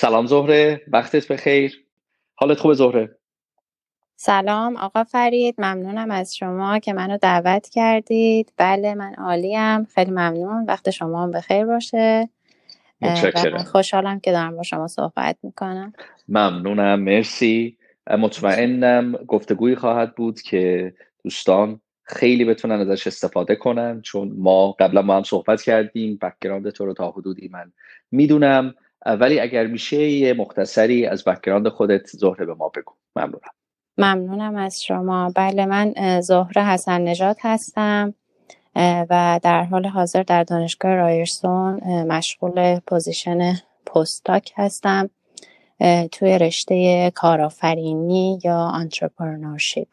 سلام زهره وقتت بخیر. حالت خوبه زهره؟ سلام آقا فرید ممنونم از شما که منو دعوت کردید. بله من عالیم. خیلی ممنون. وقت شما هم بخیر باشه. متشکرم. خوشحالم که دارم با شما صحبت می‌کنم. ممنونم. مرسی. مطمئنم گفتگویی خواهد بود که دوستان خیلی بتونن ازش استفاده کنن چون ما قبلا ما هم صحبت کردیم. بکگراند تو رو تا حدودی من می‌دونم. ولی اگر میشه یه مختصری از background خودت زهره به ما بگو. ممنونم. ممنونم از شما. بله من زهره حسن نجات هستم و در حال حاضر در دانشگاه رایرسون مشغول position postdoc هستم توی رشته کارآفرینی یا entrepreneurship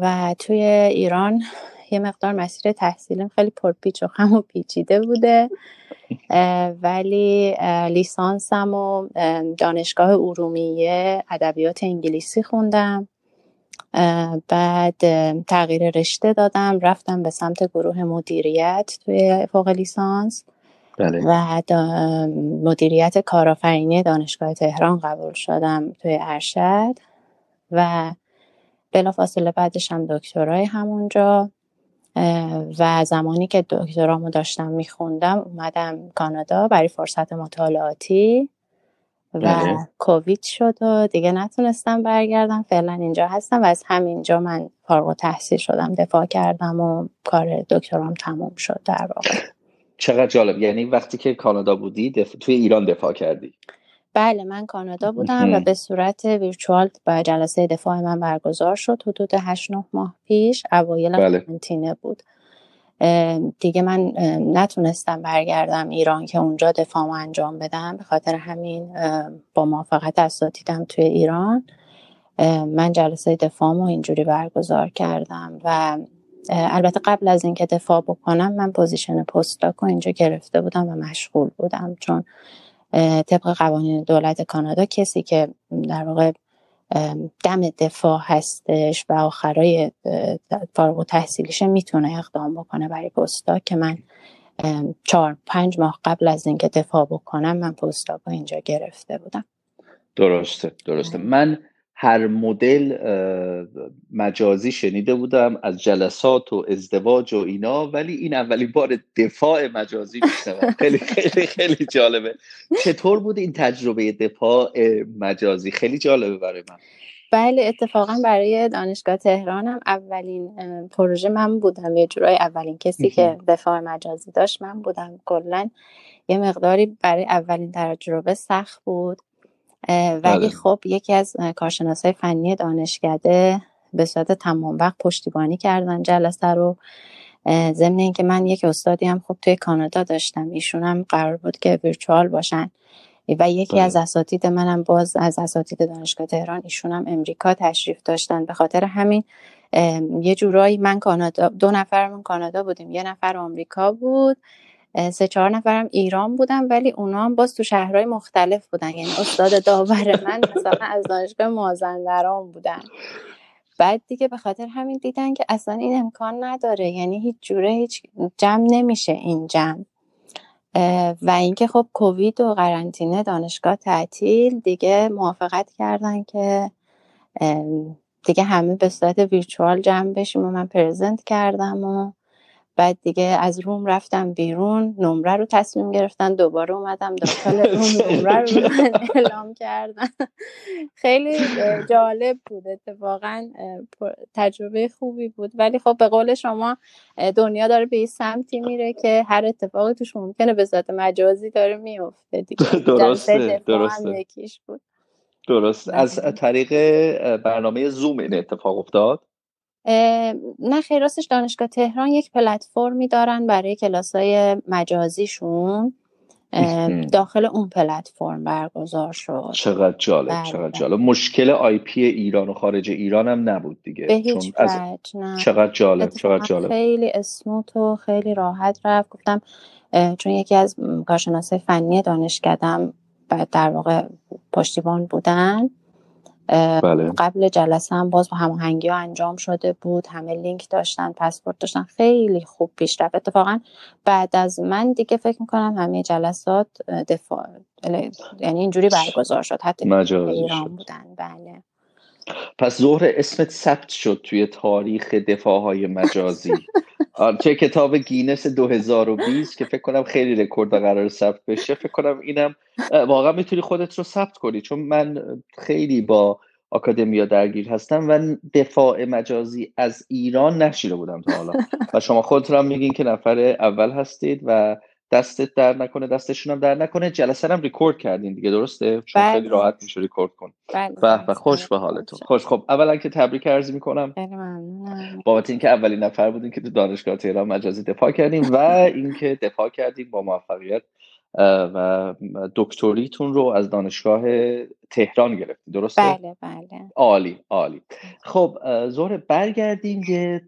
و توی ایران یه مقدار مسیر تحصیلم خیلی پرپیچ و خم و پیچیده بوده. ولی لیسانسم و دانشگاه ارومیه ادبیات انگلیسی خوندم. بعد تغییر رشته دادم. رفتم به سمت گروه مدیریت توی فوق لیسانس بله. و مدیریت کارآفرینی دانشگاه تهران قبول شدم توی ارشد. و بلافاصله بعدش هم دکترای همونجا. و زمانی که دکترامو داشتم میخوندم اومدم کانادا برای فرصت مطالعاتی و بله. کووید شد و دیگه نتونستم برگردم. فعلا اینجا هستم و از همینجا من فارغ تحصیل شدم دفاع کردم و کار دکترام تموم شد در واقع. چقدر جالب. یعنی وقتی که کانادا بودی دف... توی ایران دفاع کردی؟ بله من کانادا بودم و به صورت virtual با جلسه دفاع من برگزار شد. حدود 8 9 ماه پیش اوایل بله. قرنطینه بود. دیگه من نتونستم برگردم ایران که اونجا دفاعمو انجام بدم. به خاطر همین با موافقت اساتیدم توی ایران من جلسه دفاعمو اینجوری برگزار کردم و البته قبل از اینکه دفاع بکنم من position postdoc اینجا گرفته بودم و مشغول بودم. چون طبق قوانین دولت کانادا کسی که در واقع دم دفاع هستش و آخرای فارغ تحصیلیشه می‌تونه اقدام بکنه برای پستاک که من چهار پنج ماه قبل از اینکه دفاع بکنم من پستاک اینجا گرفته بودم. درسته درسته. من هر مدل مجازی شنیده بودم از جلسات و ازدواج و اینا ولی این اولین بار دفاع مجازی میشنوم. خیلی خیلی خیلی جالبه. چطور بود این تجربه دفاع مجازی؟ خیلی جالبه برای من. بله اتفاقا برای دانشگاه تهرانم اولین پروژه من بودم یه جورای اولین کسی که دفاع مجازی داشت من بودم. کلا یه مقداری برای اولین تجربه سخت بود. ولی بله. خب یکی از کارشناسای فنی دانشکده به صورت تمام وقت پشتیبانی کردن جلسه رو. ضمن اینکه من یک استادی هم خب توی کانادا داشتم. ایشون هم قرار بود که ویرچوال باشن. و یکی بله. از اساتید منم باز از اساتید دانشگاه تهران ایشون هم امریکا تشریف داشتن. به خاطر همین یه جورایی من کانادا دو نفرمون کانادا بودیم. یه نفر آمریکا بود. سه چهار نفرم ایران بودن ولی اونا هم باز تو شهرهای مختلف بودن. یعنی استاد داور من مثلا از دانشگاه مازندران بودن. بعد دیگه به خاطر همین دیدن که اصلا این امکان نداره. یعنی هیچ جوره هیچ جمع نمیشه این جمع. و اینکه خب کووید و قرنطینه دانشگاه تعطیل دیگه موافقت کردن که دیگه همه به صورت ویرچوال جمع بشیم و من پرزنت کردم و بعد دیگه از روم رفتم بیرون نمره رو تصمیم گرفتن دوباره اومدم داخل روم نمره رو اعلام کردن. خیلی جالب بود. اتفاقا تجربه خوبی بود. ولی خب به قول شما دنیا داره به این سمتی میره که هر اتفاقی توش ممکنه به ذات مجازی داره میفته دیگه. درسته درسته. بود. درست. از بله. طریق برنامه زوم این اتفاق افتاد. نه خیر راستش دانشگاه تهران یک پلتفرمی دارن برای کلاس های مجازیشون داخل اون پلتفرم برگزار شد. چقدر جالب بله، چقدر. جالب. مشکل آی پی ایران و خارج ایران هم نبود دیگه. به هیچ از... نه. چقدر جالب چقدر جالب. خیلی اسموت و خیلی راحت رفت. گفتم چون یکی از کارشناسای فنی دانشکدم در واقع پشتیبان بودن. بله. قبل جلسه هم باز با هماهنگی ها انجام شده بود همه لینک داشتن پسپورت داشتن خیلی خوب پیش رفت. اتفاقا بعد از من دیگه فکر می‌کنم همه جلسات دفاع یعنی اینجوری برگزار شد حتی ایران بودن. بله. پس زهره اسمت ثبت شد توی تاریخ دفاع های مجازی توی کتاب گینس 2020 که فکر کنم خیلی رکورد قرار ثبت بشه فکر کنم اینم واقعا می‌تونی خودت رو ثبت کنی چون من خیلی با academia درگیر هستم و دفاع مجازی از ایران نشنیده بودم تا حالا. و شما خودت هم میگین که نفر اول هستید و دستت در نکنه دستشون هم در نکنه. جلسه هم ریکورد کردین دیگه درسته؟ چون بله. خیلی راحت میشه ریکورد کن. به به خوش به حالتون. خوش. خب اولا که تبریک عرض می‌کنم. بابت اینکه اولین نفر بودین که تو دانشگاه تهران مجازی دفاع کردیم و اینکه دفاع کردیم با موفقیت و دکتریتون رو از دانشگاه تهران گرفتید درسته؟ بله بله. عالی عالی. خب زهر برگردیم یه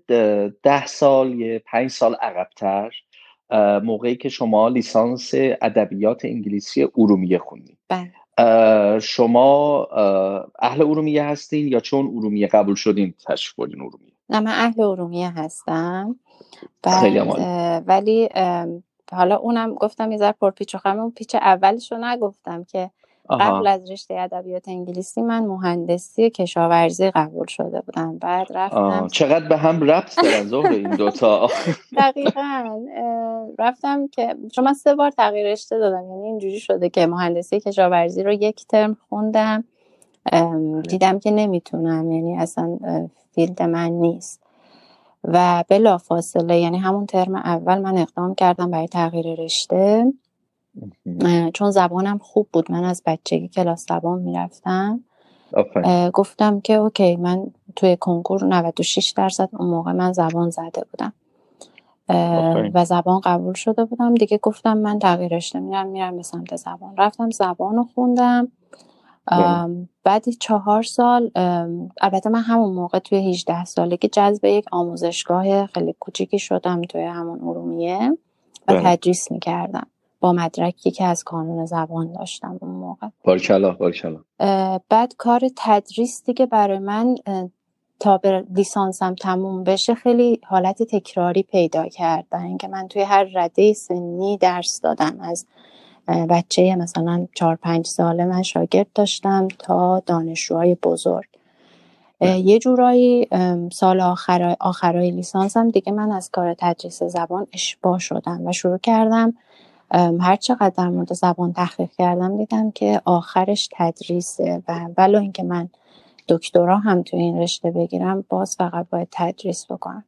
ده سال یه پنج سال عقبتر. موقعی که شما لیسانس ادبیات انگلیسی ارومیه خوندید بله. شما اهل ارومیه هستین یا چون ارومیه قبول شدین تشریف بردین ارومیه؟ نه من اهل ارومیه هستم. خیلی ولی حالا اونم گفتم یه ذره پرپیچ و اون پیچ اولش رو نگفتم که قبل از رشته ادبیات انگلیسی من مهندسی کشاورزی قبول شده بودم. بعد رفتم چقدر به هم ربط دارن ظهر این دوتا دقیقا. رفتم که چون من سه بار تغییر رشته دادم یعنی اینجوری شده که مهندسی کشاورزی رو یک ترم خوندم دیدم که نمی‌تونم یعنی اصلا فیلد من نیست. و بلا فاصله یعنی همون ترم اول من اقدام کردم برای تغییر رشته. چون زبانم خوب بود. من از بچگی کلاس زبان می‌رفتم. گفتم که اوکی من توی کنکور 96 درصد اون موقع من زبان زده بودم. و زبان قبول شده بودم. دیگه گفتم من تغییر رشته میرم میرم به سمت زبان. رفتم زبان رو خوندم. بعد چهار سال البته من همون موقع توی 18 سالگی جذب یک آموزشگاه خیلی کوچیکی شدم توی همون ارومیه و بله. تدریس می‌کردم. با مدرکی که از کانون زبان داشتم اون موقع. بارکلا بارکلا. بعد کار تدریس دیگه برای من تا به لیسانسم تموم بشه خیلی حالت تکراری پیدا کردن که من توی هر رده سنی درس دادم. از بچه مثلا چهار پنج ساله من شاگرد داشتم تا دانشجوهای بزرگ. یه جورایی سال آخر آخرای لیسانسم دیگه من از کار تدریس زبان اشباه شدم و شروع کردم هر چقدر در مورد زبان تحقیق کردم دیدم که آخرش تدریسه و ولو اینکه من دکترا هم تو این رشته بگیرم باز فقط باید تدریس بکنم.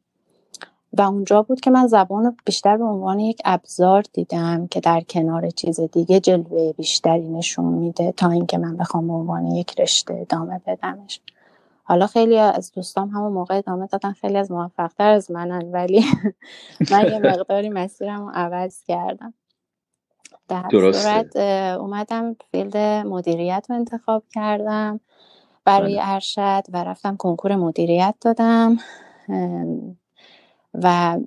و اونجا بود که من زبان بیشتر به عنوان یک ابزار دیدم که در کنار چیز دیگه جلوه بیشتری نشون میده تا اینکه من بخوام به عنوان یک رشته ادامه بدمش. حالا خیلی از دوستام همون موقع ادامه دادن خیلی از موفقتر از منن ولی من یه مقداری مسیرم رو عوض کردم. در صورت اومدم فیلد مدیریت رو انتخاب کردم برای بله. ارشد و رفتم کنکور مدیریت دادم و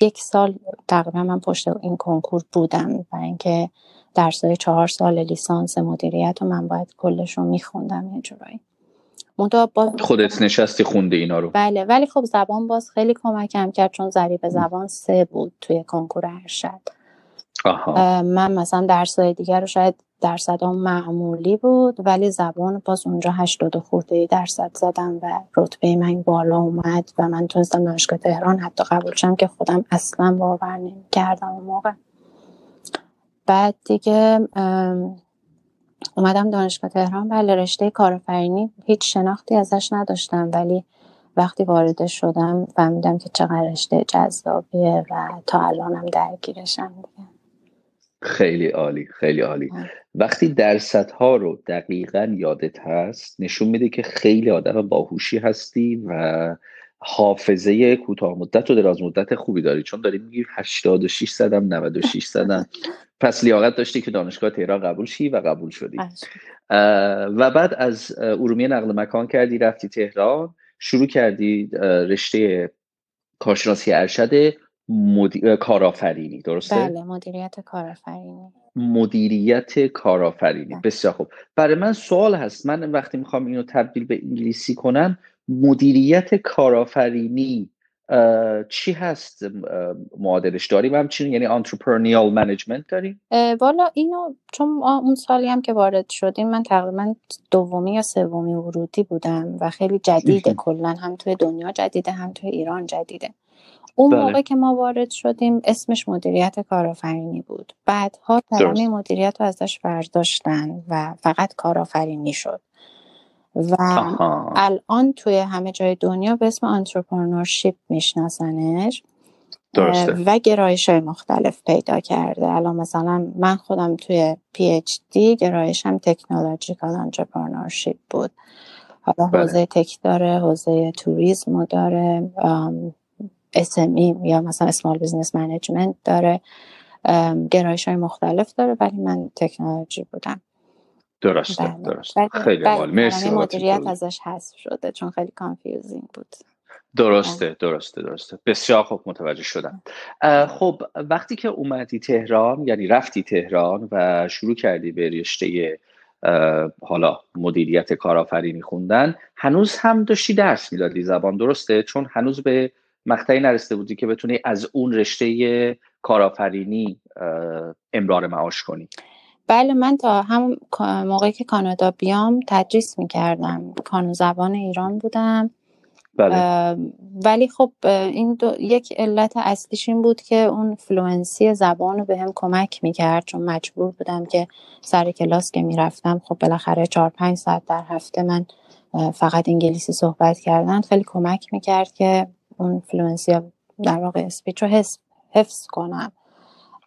یک سال تقریبا من پشت این کنکور بودم و اینکه درسای چهار سال لیسانس مدیریت و من باید کلش رو میخوندم یه جورایی. خودت نشستی خونده اینا رو. بله ولی خب زبان باز خیلی کمکم کرد چون ضریب زبان سه بود توی کنکور ارشد. من مثلا درسای دیگر رو شاید درصد معمولی بود ولی زبان باز اونجا 80 خورده درصد زدم و رتبه من بالا اومد و من تونستم دانشگاه تهران حتی قبول شم که خودم اصلا باور نمی کردم اون موقع. بعد دیگه اومدم دانشگاه تهران بله رشته کارآفرینی هیچ شناختی ازش نداشتم ولی وقتی وارد شدم فهمیدم که چقدر رشته جذابیه و تا الانم درگیرشم دیگه. خیلی عالی خیلی عالی. وقتی درصدها رو دقیقا یادت هست نشون میده که خیلی آدم باهوشی هستی و حافظه کوتاه مدت و دراز مدت خوبی داری. چون داری میگی 86 زدم 96 زدم پس لیاقت داشتی که دانشگاه تهران قبول شی و قبول شدی. و بعد از ارومیه نقل مکان کردی رفتی تهران. شروع کردی رشته کارشناسی ارشد مدی... کارآفرینی درسته؟ بله مدیریت کارآفرینی. مدیریت کارآفرینی. بله. بسیار خوب. برای من سوال هست. من وقتی می‌خوام اینو تبدیل به انگلیسی کنم مدیریت کارآفرینی چی هست؟ معادلش داریم همچنین؟ یعنی entrepreneurial management داریم؟ والا اینو چون اون سالی هم که وارد شدیم من تقریبا دومی یا سومی ورودی بودم و خیلی جدیده کلا هم توی دنیا جدیده هم توی ایران جدیده. اون بله. موقع که ما وارد شدیم اسمش مدیریت کارآفرینی بود. بعدها کلمه مدیریت رو ازش برداشتن و فقط کارآفرینی شد. و الان توی همه جای دنیا به اسم entrepreneurship میشناسنش. و گرایش های مختلف پیدا کرده. الان مثلا من خودم توی PhD گرایشم technological entrepreneurship بود. حالا بله. حوزه tech داره حوزه توریسم داره SME یا مثلا small business management داره گرایش های مختلف داره ولی من تکنولوژی بودم. درسته بله. درسته. خیلی مال مرسی مدیریت ازش حذف شده چون خیلی confusing بود. درسته بله. درسته درسته. بسیار خوب متوجه شدم. خب وقتی که اومدی تهران یعنی رفتی تهران و شروع کردی به رشته حالا مدیریت کارآفرینی خوندن هنوز هم داشتی درس می‌دادی زبان درسته؟ چون هنوز به مقطعی نرسیده بودی که بتونی از اون رشته کارآفرینی امرار معاش کنی. بله من تا همون موقعی که کانادا بیام تدریس می‌کردم. کانون زبان ایران بودم. بله. ولی خب این دو، یک علت اصلیش این بود که اون fluency زبان رو بهم کمک می‌کرد. چون مجبور بودم که سر کلاس که می‌رفتم خب بالاخره چهار پنج ساعت در هفته من فقط انگلیسی صحبت کردن خیلی کمک می‌کرد که اون fluency در واقع speech رو حفظ کنم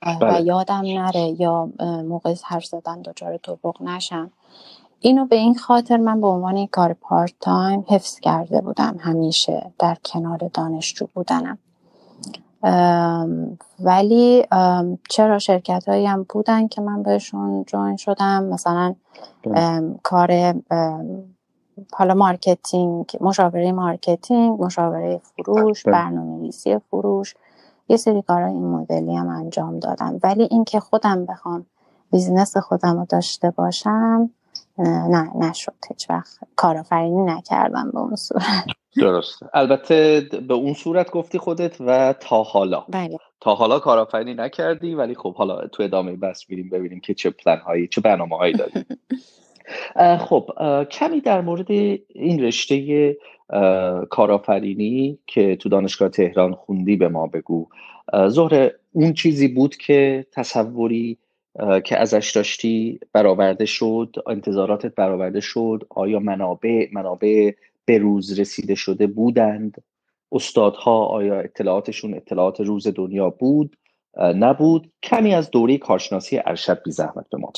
و بله. یادم نره یا موقع حرف زدن دچار تپق نشم اینو به این خاطر من به عنوان کار part time حفظ کرده بودم همیشه در کنار دانشجو بودنم ولی چرا شرکت هایی هم بودن که من بهشون join شدم مثلا بله. کار حالا marketing مشاوره marketing مشاوره فروش بله. برنامه نویسی فروش یه سری کارهای این مدلی هم انجام دادم. ولی اینکه خودم بخوام business خودم رو داشته باشم نه نشد. هیچ وقت کارآفرینی نکردم به اون صورت. درسته. البته به اون صورت گفتی خودت و تا حالا. بله. تا حالا کارآفرینی نکردی ولی خب حالا تو ادامه بحث میریم ببینیم که چه پلن هایی چه برنامه هایی داری. خب کمی در مورد این رشته کارآفرینی که تو دانشگاه تهران خوندی به ما بگو. ظهر اون چیزی بود که تصوری که ازش داشتی برآورده شد انتظاراتت برآورده شد آیا منابع منابع به روز رسیده شده بودند؟ استادها آیا اطلاعاتشون اطلاعات روز دنیا بود؟ نبود. کمی از دوره کارشناسی ارشد بی زحمت به ما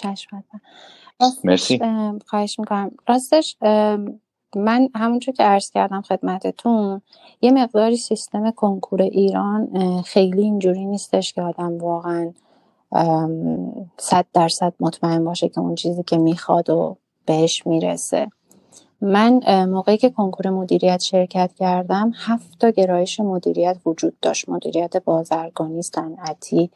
مرسی. خواهش می‌کنم. راستش من همونجور که عرض کردم خدمتتون یه مقداری سیستم کنکور ایران خیلی اینجوری نیستش که آدم واقعا صد درصد مطمئن باشه که اون چیزی که می‌خواد و بهش می‌رسه. من موقعی که کنکور مدیریت شرکت کردم هفت تا گرایش مدیریت وجود داشت. مدیریت بازرگانی صنعتی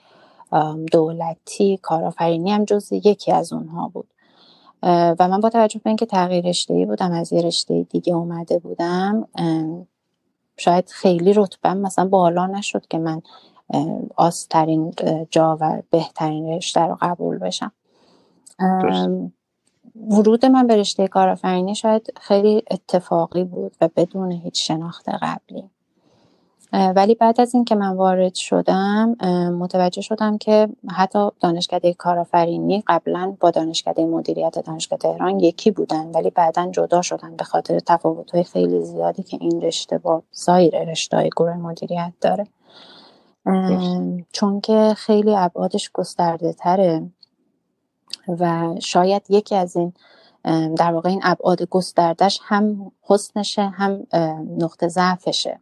دولتی کارآفرینی هم جز یکی از اونها بود. و من با توجه به اینکه تغییر رشته بودم از یه رشته دیگه اومده بودم شاید خیلی رتبم مثلا بالا نشد که من آسترین جا و بهترین رشته رو قبول بشم. ورود من به رشته کارآفرینی شاید خیلی اتفاقی بود و بدون هیچ شناخت قبلی. ولی بعد از اینکه من وارد شدم متوجه شدم که حتی دانشکده کارآفرینی قبلا با دانشکده مدیریت دانشگاه تهران یکی بودن ولی بعدا جدا شدن به خاطر تفاوت‌های خیلی زیادی که این رشته با سایر رشته گروه مدیریت داره. چون که خیلی ابعادش گسترده تره و شاید یکی از این در واقع این ابعاد گستردش هم حسنشه هم نقطه ضعفشه.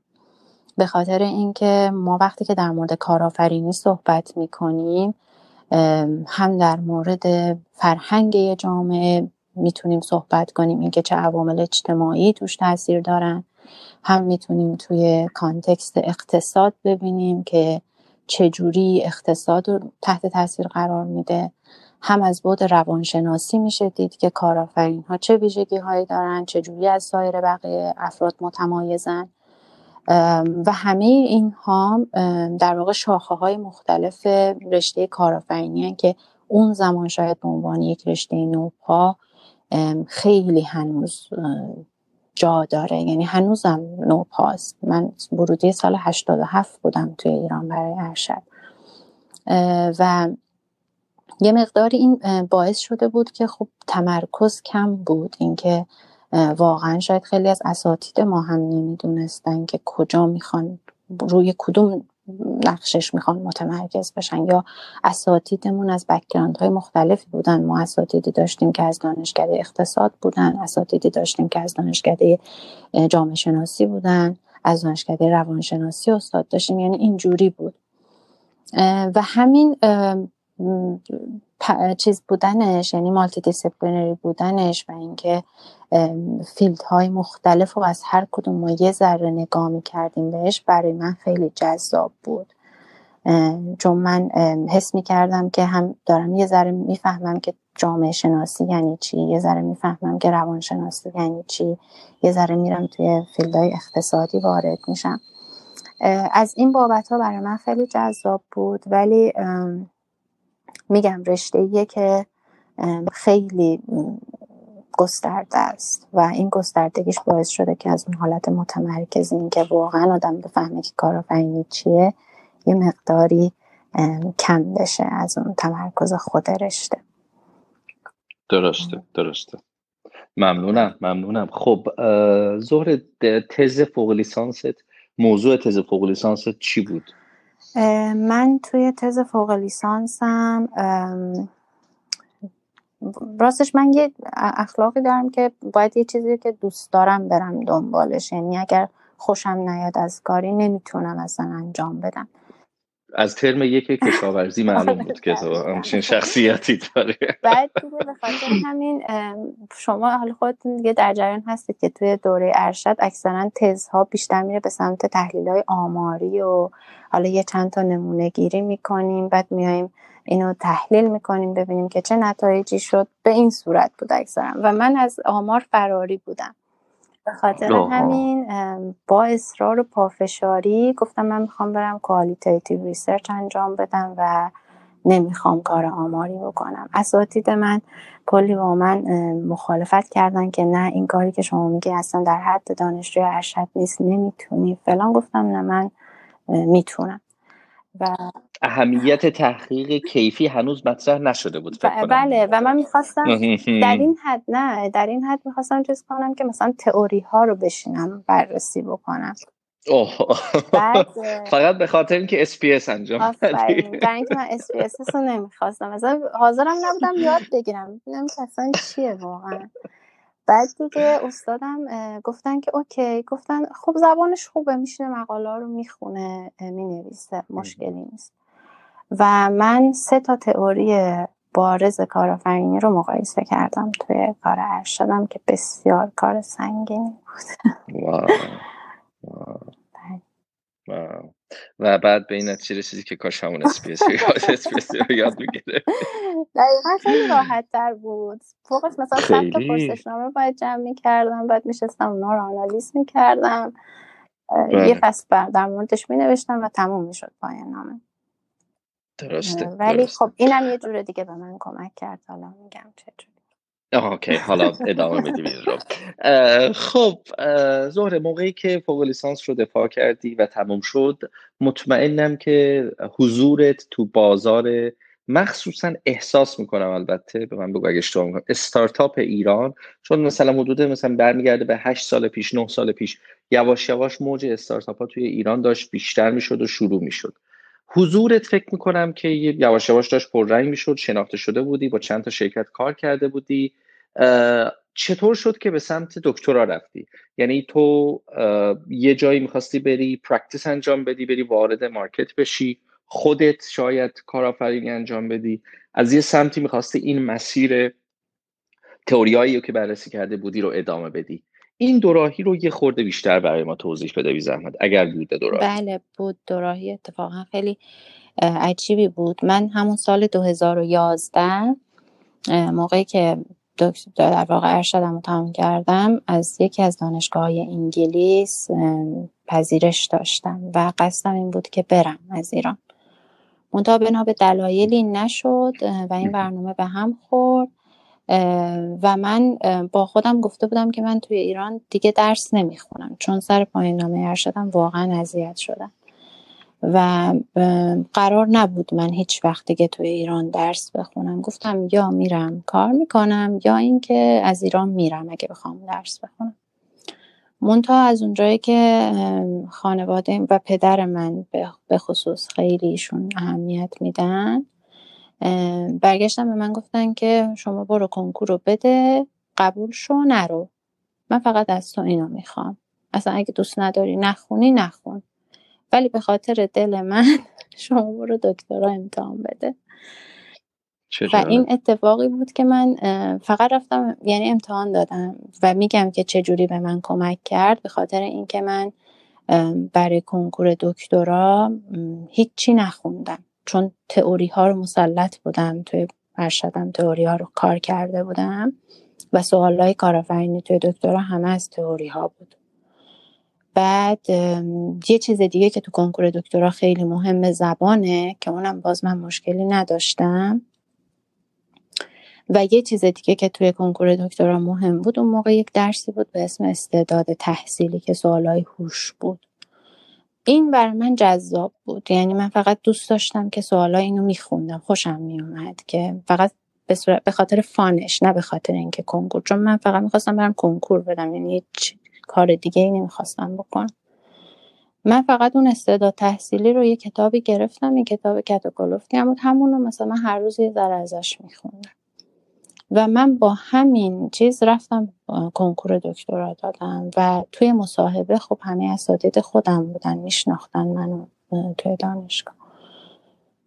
به خاطر اینکه ما وقتی که در مورد کارآفرینی صحبت می‌کنیم هم در مورد فرهنگ جامعه می‌تونیم صحبت کنیم اینکه چه عوامل اجتماعی توش تاثیر دارن. هم می‌تونیم توی کانتکست اقتصاد ببینیم که چجوری اقتصاد رو تحت تاثیر قرار میده. هم از بود روانشناسی میشه دید که کارآفرین ها چه ویژگی هایی دارن چجوری از سایر بقیه افراد متمایزن. و همه اینها در واقع شاخه های مختلف رشته کارآفرینی که اون زمان شاید به عنوان یک رشته نوپا خیلی هنوز جا داره. یعنی هنوزم نوپاست. من ورودی سال 87 بودم توی ایران برای ارشد. و یه مقداری این باعث شده بود که خب تمرکز کم بود. اینکه واقعا شاید خیلی از اساتید ما هم نمی‌دونستن که کجا می‌خوان روی کدوم نقشش می‌خوان متمرکز بشن یا اساتیدمون از بکگراند های مختلفی بودن. ما اساتیدی داشتیم که از دانشکده اقتصاد بودن اساتیدی داشتیم که از دانشکده جامعه شناسی بودن از دانشکده روانشناسی استاد داشتیم. یعنی اینجوری بود. و همین چیز بودنش یعنی multidisciplinary بودنش و اینکه field های مختلف و از هر کدوم ما یه ذره نگاه می کردیم بهش برای من خیلی جذاب بود. چون من حس می کردم که هم دارم یه ذره می‌فهمم که جامعه شناسی یعنی چی یه ذره می‌فهمم که روان شناسی یعنی چی یه ذره میرم توی های اقتصادی وارد میشم. از این بابت ها برای من خیلی جذاب بود ولی میگم رشته که خیلی گسترده است و این گستردگیش باعث شده که از اون حالت متمرکز این که واقعا آدم بفهمه که کارآفرینی چیه یه مقداری کم بشه از اون تمرکز خود رشته. درسته درسته. ممنونم ممنونم. خب ظهر تز فوق لیسانست موضوع تز فوق لیسانست چی بود؟ من توی تز فوق لیسانسم راستش من یه اخلاقی دارم که باید یه چیزی که دوست دارم برم دنبالش. یعنی اگر خوشم نیاد از کاری نمی‌تونم اصلا انجام بدم. از ترم یک کشاورزی معلوم بود که تو همچین شخصیتی داره. بعد به خاطر همین شما حال خودتون دیگه در جریان هستید که توی دوره ارشد اکثرا تزها بیشتر میره به سمت تحلیل های آماری و حالا یه چند تا نمونه گیری می‌کنیم بعد میایم اینو تحلیل می‌کنیم ببینیم که چه نتایجی شد. به این صورت بود اکثرا. و من از آمار فراری بودم. به خاطر همین با اصرار و پافشاری گفتم من می‌خوام برم qualitative research انجام بدم و نمی‌خوام کار آماری بکنم. اساتید من کلی با من مخالفت کردن که نه این کاری که شما میگی اصلا در حد دانشجوی ارشد نیست نمی‌تونی. فلان گفتم نه من می‌تونم. و اهمیت تحقیق کیفی هنوز مطرح نشده بود فکر بله و من می‌خواستم در این حد نه در این حد می‌خواستم چیز کنم که مثلا تئوری ها رو بشینم بررسی بکنم. اوه. بعد فقط به خاطر اینکه اس انجام بدی در اینکه من اس رو نمی‌خواستم. مثلا حاضرم نبودم یاد بگیرم. ببینم که اصلا چیه واقعا. بعد دیگه استادم گفتن که okay. گفتن خب زبانش خوبه میشه مقاله رو می‌خونه می‌نویسه مشکلی نیست. و من سه تا تئوری بارز کارآفرینی رو مقایسه کردم توی کار ارشدم که بسیار کار سنگینی بود. و بعد به این نتیجه رسیدی که کاش همون SPSS رو یاد می‌گرفتی دقیقا خیلی راحت تر بود. فوقش مثلا سخت پرسشنامه باید جمع می‌کردم بعد میشستم اونا رو آنالیز می‌کردم. یه بله. فصل در موردش مینوشتم و تموم می‌شد پایان نامه. درسته ولی خب اینم یه جور دیگه به من کمک کرد حالا میگم چجوری اوکی حالا ادامه میدیم این رو. خب زهره موقعی که فوق لیسانس رو دفاع کردی و تموم شد مطمئنم که حضورت تو بازار مخصوصا احساس می‌کنم البته به من بگو اگه اشتباه می‌کنم استارتاپ ایران چون مثلا حدود مثلا برمیگرده به 8 سال پیش 9 سال پیش یواش یواش موج استارتاپ ها توی ایران داشت بیشتر می‌شد و شروع می‌شد. حضورت فکر می‌کنم که یواش یواش داشت پررنگ می‌شد شناخته شده بودی با چند تا شرکت کار کرده بودی. چطور شد که به سمت دکترا رفتی؟ یعنی تو یه جایی می‌خواستی بری practice انجام بدی بری وارد market بشی خودت شاید کارآفرینی انجام بدی. از یه سمتی می‌خواستی این مسیر تئوریایی که بررسی کرده بودی رو ادامه بدی. این دوراهی رو یه خورده بیشتر برای ما توضیح بده بی زحمت اگر بوده دوراهی. بله بود دوراهی اتفاقا خیلی عجیبی بود. من همون سال 2011 موقعی که در واقع ارشدم رو تمام کردم از یکی از دانشگاه های انگلیس پذیرش داشتم و قصدم این بود که برم از ایران. منتها بنا به دلایلی نشد و این برنامه به هم خورد. و من با خودم گفته بودم که من توی ایران دیگه درس نمی‌خونم چون سر پایین نامه ارشدم واقعا اذیت شدم. و قرار نبود من هیچ وقت دیگه توی ایران درس بخونم. گفتم یا میرم کار می‌کنم یا اینکه از ایران میرم اگه بخوام درس بخونم. مونتا از اونجایی که خانواده و پدر من به خصوص خیلی ایشون اهمیت میدن برگشتم به من گفتن که شما برو کنکور رو بده قبول شو نرو. من فقط از تو اینو می‌خوام. اصلا اگه دوست نداری نخونی نخون. ولی به دل من شما برو دکترا امتحان بده. و این اتفاقی بود که من فقط رفتم یعنی امتحان دادم و میگم که چه جوری به من کمک کرد. به خاطر اینکه من برای کنکور دکترا هیچی نخوندم. چون تئوری ها رو مسلط بودم توی ارشدم تئوری ها رو کار کرده بودم و سوال های کارآفرینی توی دکترا همه از تئوری ها بود. بعد یه چیز دیگه که تو کنکور دکترا خیلی مهم زبانه که اونم باز من مشکلی نداشتم. و یه چیز دیگه که توی کنکور دکترا مهم بود اون موقع یک درسی بود به اسم استعداد تحصیلی که سوالای هوش بود. این برای من جذاب بود. یعنی من فقط دوست داشتم که سوالای اینو میخوندم. خوشم میومد که فقط به خاطر فانش نه به خاطر اینکه کنکور. چون من فقط می‌خواستم برم کنکور بدم. یعنی هیچ کار دیگه ای نمی‌خواستم بکنم. من فقط اون استعداد تحصیلی رو یه کتابی گرفتم. این کتاب کتاکولوفتی هم بود. همون رو مثلا هر روز یه ذره ازش میخوندم. و من با همین چیز رفتم کنکور دکترا دادم و توی مصاحبه خب همه اساتید خودم بودن میشناختن منو توی دانشگاه.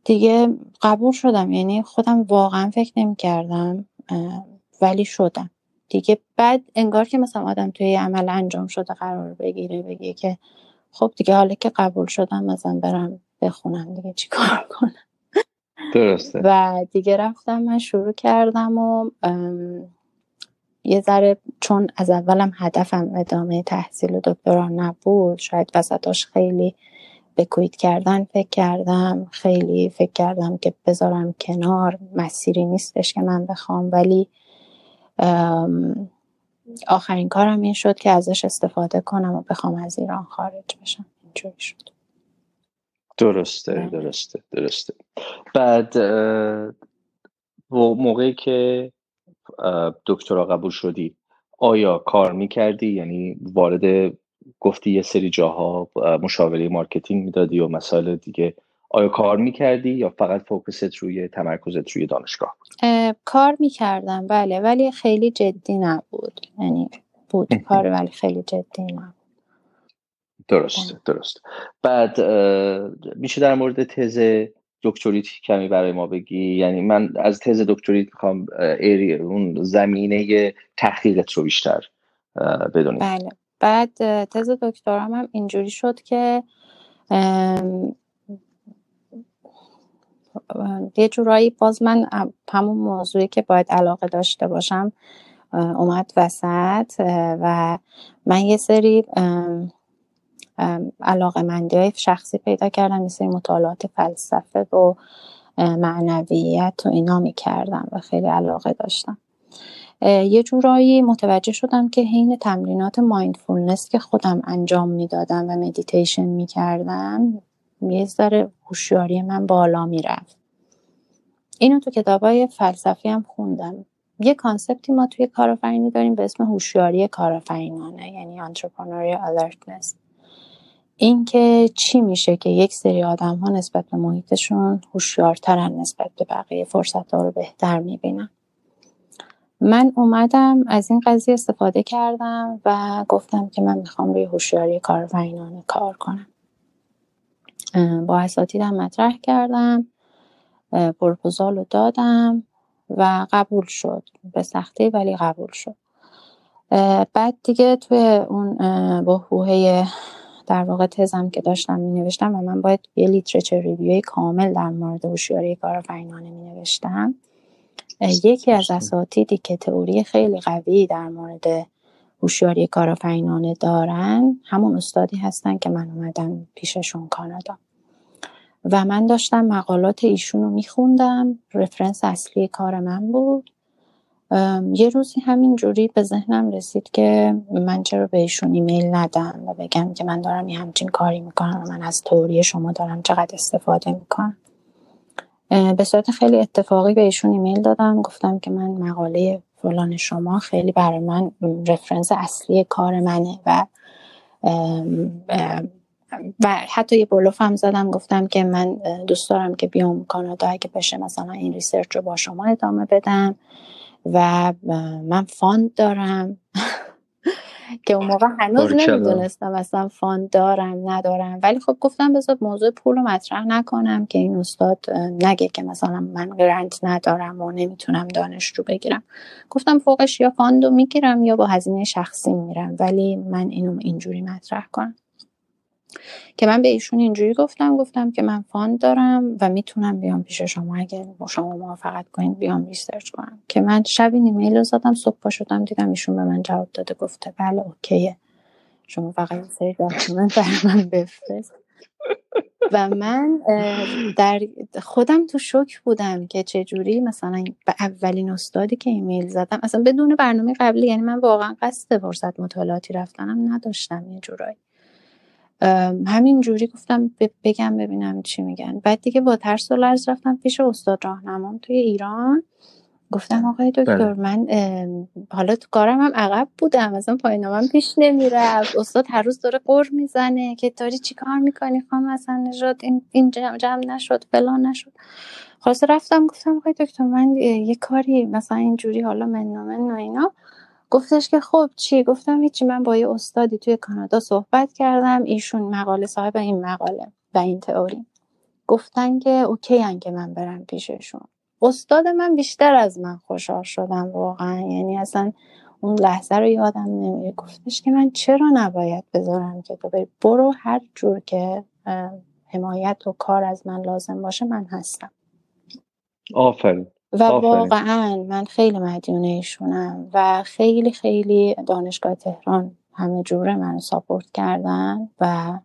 دیگه قبول شدم یعنی خودم واقعا فکر نمی کردم ولی شدم. دیگه بعد انگار که مثلا آدم توی عمل انجام شده قرار بگیره بگه که خب دیگه حالا که قبول شدم مثلا برم بخونم دیگه چی کار کنم؟ درسته. و دیگه رفتم من شروع کردم و یه ذره چون از اولم هدفم ادامه تحصیل و دکترا نبود شاید وسطاش خیلی به کویت کردن فکر کردم خیلی فکر کردم که بذارم کنار مسیری نیستش که من بخوام ولی آخرین کارم این شد که ازش استفاده کنم و بخوام از ایران خارج بشم. اینجوری شد. درسته. درسته درسته. بعد موقعی که دکترا قبول شدی آیا کار می‌کردی؟ یعنی وارد گفتی یه سری جاها مشاوره marketing می‌دادی و مسائل دیگه. آیا کار می‌کردی یا فقط focus ت روی تمرکزت روی دانشگاه کار می‌کردم بله ولی خیلی جدی نبود. یعنی بود کار ولی خیلی جدی نبود. درست بله. درست بعد میشه در مورد تز دکتریت کمی برای ما بگی؟ یعنی من از تز دکتریت می‌خوام اون زمینه تحقیقت رو بیشتر بدونیم. بله. بعد تز دکترام هم اینجوری شد که یه جورایی باز من همون موضوعی که باید علاقه داشته باشم اومد وسط و من یه سری علاقه مندی های شخصی پیدا کردم سری مطالعات فلسفه و معنویت و اینا می‌کردم و خیلی علاقه داشتم. یه جورایی متوجه شدم که حین تمرینات mindfulness که خودم انجام می‌دادم و مدیتیشن می‌کردم یه ذره هوشیاری من بالا می‌رفت. اینو تو کتابای فلسفی هم خوندم. یه کانسپتی ما توی کارآفرینی داریم به اسم هوشیاری کارآفرینانه یعنی entrepreneurial alertness. اینکه چی میشه که یک سری آدم ها نسبت به محیطشون هوشیارترن نسبت به بقیه فرصت ها رو بهتر می‌بینن. من اومدم از این قضیه استفاده کردم و گفتم که من می‌خوام روی هوشیاری کارآفرینانه کار کنم. با اساتیدم مطرح کردم پروپوزال رو دادم و قبول شد. به سختی ولی قبول شد. بعد دیگه توی اون بحبوهه در واقع تزم که داشتم می نوشتم و من باید یه لیترچر ریویوی کامل در مورد هوشیاری کارآفرینانه می نوشتم یکی از اساتیدی که تئوری خیلی قوی در مورد هوشیاری کارآفرینانه دارن همون استادی هستن که من اومدم پیششون کانادا. و من داشتم مقالات ایشون رو میخوندم. رفرنس اصلی کار من بود. یه روزی همین جوری به ذهنم رسید که من چرا به ایشون ایمیل ندم و بگم که من دارم یه همچین کاری می‌کنم و من از توری شما دارم چقدر استفاده می‌کنم. به صورت خیلی اتفاقی به ایشون ایمیل دادم گفتم که من مقاله فلان شما خیلی برای من رفرنس اصلی کار منه و و حتی یه بلوف هم زدم گفتم که من دوست دارم که بیام کانادا اگه بشه مثلا این research رو با شما ادامه بدم. و من fund دارم. که اون موقع هنوز نمی‌دونستم اصلا fund دارم ندارم. ولی خب گفتم بذار موضوع پول رو مطرح نکنم که این استاد نگه که مثلا من grant ندارم و نمی‌تونم دانشجو بگیرم. گفتم فوقش یا fund رو می‌گیرم یا با هزینه شخصی میرم. ولی من اینو اینجوری مطرح کنم. که من به ایشون اینجوری گفتم گفتم که من fund دارم و می‌تونم بیام پیش شما. اگه شما موافقت کنید بیام research کنم. که من شب این ایمیل رو زدم صبح پا شدم دیدم ایشون به من جواب داده گفته بله okay ه. شما فقط سری document برای من بفرست. و من در خودم تو شوک بودم که چجوری مثلا به اولین استادی که ایمیل زدم اصلا بدون برنامه قبلی یعنی من واقعا قصد فرصت مطالعاتی رفتنم نداشتم یه جورایی. همین جوری گفتم بگم ببینم چی میگن. بعد دیگه با ترس و لرز رفتم پیش استاد راهنمام توی ایران. گفتم آقای دکتر بله. من حالا تو کارم هم عقب بودم. مثلا پایین من پیش نمی‌رفت. استاد هر روز داره قر می‌زنه که داری چی کار می‌کنی؟ خانم مثلا نشد این, این جمع, جمع نشد فلان نشد. خلاص رفتم گفتم آقای دکتر من یه کاری مثلا اینجوری حالا من و اینا. گفتش که خب چی؟ گفتم هیچی من با یه استادی توی کانادا صحبت کردم ایشون مقاله صاحب این مقاله و این تئوری. گفتن که اوکی هن که من برم پیششون. استاد من بیشتر از من خوشحال شدم واقعا. یعنی اصلا اون لحظه رو یادم نمیره. گفتش که من چرا نباید بذارم که تو بری؟ برو هر جور که حمایت و کار از من لازم باشه من هستم. آفرین. و واقعا من خیلی مدیونه ایشونم و خیلی خیلی دانشگاه تهران همه جوره من ساپورت کردن و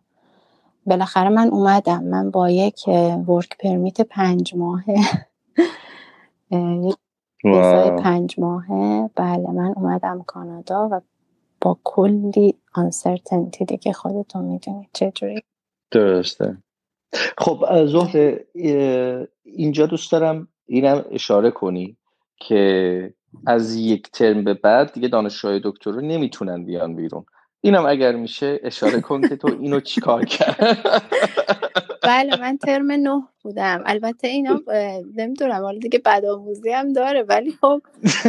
بالاخره من اومدم. من با یک ورک پرمیت پنج ماهه. یک پنج ماهه. بله من اومدم کانادا و با کلی آنسرتنتی دیگه خودتون می‌دونید چجوری درسته. خب زهر اینجا دوست دارم اینم اشاره کنی که از یک ترم به بعد دیگه دانشجوهای دکتر رو نمی‌تونن بیان بیرون. اینم اگر میشه اشاره کن که تو اینو چیکار کرد بله من ترم نه بودم. البته اینا نمی‌دونم حالا دیگه بدآموزی هم داره ولی خب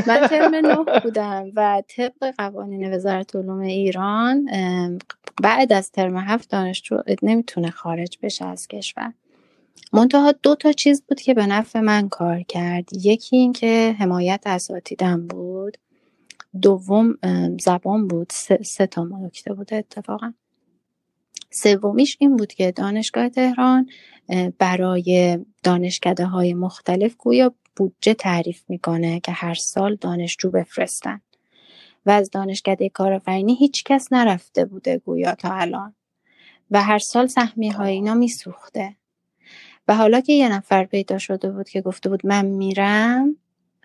من ترم نه بودم و طبق قوانین وزارت علوم ایران بعد از ترم هفت دانشجو نمی‌تونه خارج بشه از کشور. منتها دو تا چیز بود که به نفع من کار کرد. یکی این که حمایت اساتیدم بود. دوم زبان بود. سه, سه تا نکته بود اتفاقا. سومیش این بود که دانشگاه تهران برای دانشکده های مختلف گویا بودجه تعریف می‌کنه که هر سال دانشجو بفرستن. و از دانشکده کارآفرینی هیچ کس نرفته بوده گویا تا الان. و هر سال سهمیه های اینا میسوخته. و حالا که یه نفر پیدا شده بود که گفته بود من میرم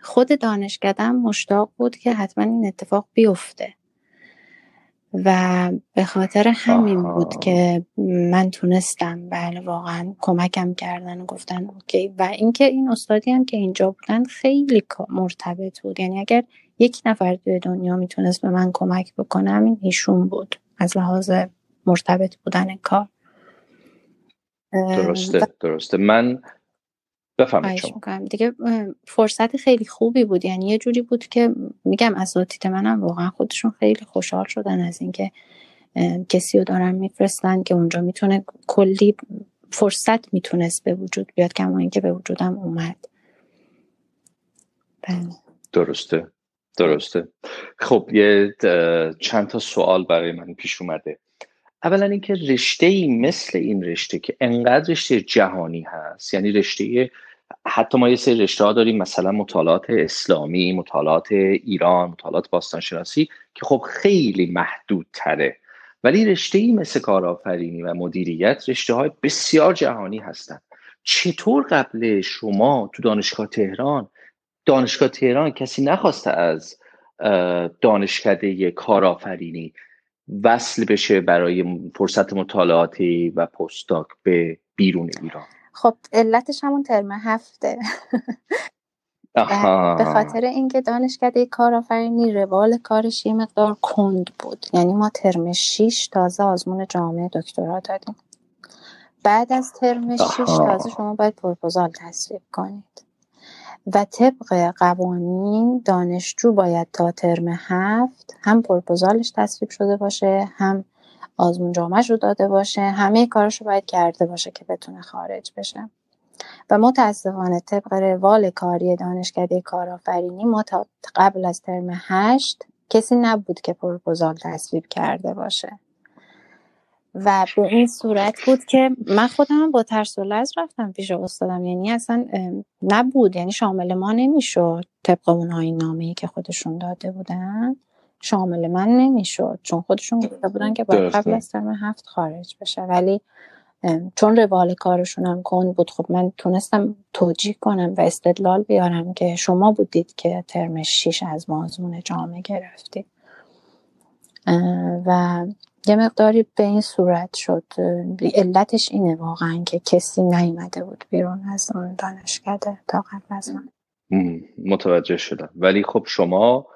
خود دانشکدم مشتاق بود که حتما این اتفاق بیفته. و به خاطر همین بود که من تونستم بله واقعا کمکم کردن و گفتن اوکی. و اینکه این استادی هم که اینجا بودن خیلی مرتبط بود. یعنی اگر یک نفر توی دنیا می‌تونست به من کمک بکنم این ایشون بود. از لحاظ مرتبط بودن کار. درسته درسته. من بفهمید دیگه فرصت خیلی خوبی بود. یعنی یه جوری بود که میگم اساتید منم واقعا خودشون خیلی خوشحال شدن از اینکه کسی رو دارن میفرستن که اونجا می‌تونه کلی فرصت می‌تونست به وجود بیاد کما اینکه به وجودم اومد. بله. درسته درسته. خب یه چند تا سوال برای من پیش اومده. اولا اینکه رشته ای مثل این رشته که انقدر رشته جهانی هست یعنی رشته حتی ما یه سری رشته ها داریم مثلا مطالعات اسلامی مطالعات ایران مطالعات باستانشناسی که خب خیلی محدود تره ولی رشته ای مثل کارآفرینی و مدیریت رشته های بسیار جهانی هستند چطور قبل شما تو دانشگاه تهران دانشگاه تهران کسی نخواسته از دانشکده کارآفرینی وصل بشه برای فرصت مطالعاتی و پستاک به بیرون ایران. خب علتش همون ترم هفته. به خاطر اینکه دانشکده کارآفرینی روال کارش یه مقدار کند بود. یعنی ما ترم 6 تازه آزمون جامعه دکترا دادیم. بعد از ترم 6 تازه شما باید پروپوزال تصویب کنید. و طبق قوانین دانشجو باید تا ترم هفت هم پروپوزالش تصویب شده باشه هم آزمون جامعش رو داده باشه همه کارش رو باید کرده باشه که بتونه خارج بشه. و متاسفانه طبق روال کاری دانشکده کارآفرینی ما تا قبل از ترم هشت کسی نبود که پروپوزال تصویب کرده باشه. و به این صورت بود که من خودم با ترس و لز رفتم پیش استادم. یعنی اصلا نبود. یعنی شامل ما نمی‌شد. طبق اون نامه که خودشون داده بودن شامل من نمی‌شد. چون خودشون گفته بودن که باید قبل از ترم هفت خارج بشه. ولی چون روال کارشون هم کن بود خب من تونستم توجیه کنم و استدلال بیارم که شما بودید که ترم شیش از مازمون جامعه گرفتید. و یه مقداری به این صورت شد. علتش اینه واقعا که کسی نیومده بود بیرون از اون دانشکده تا قبل از من. متوجه شدم. ولی خب شما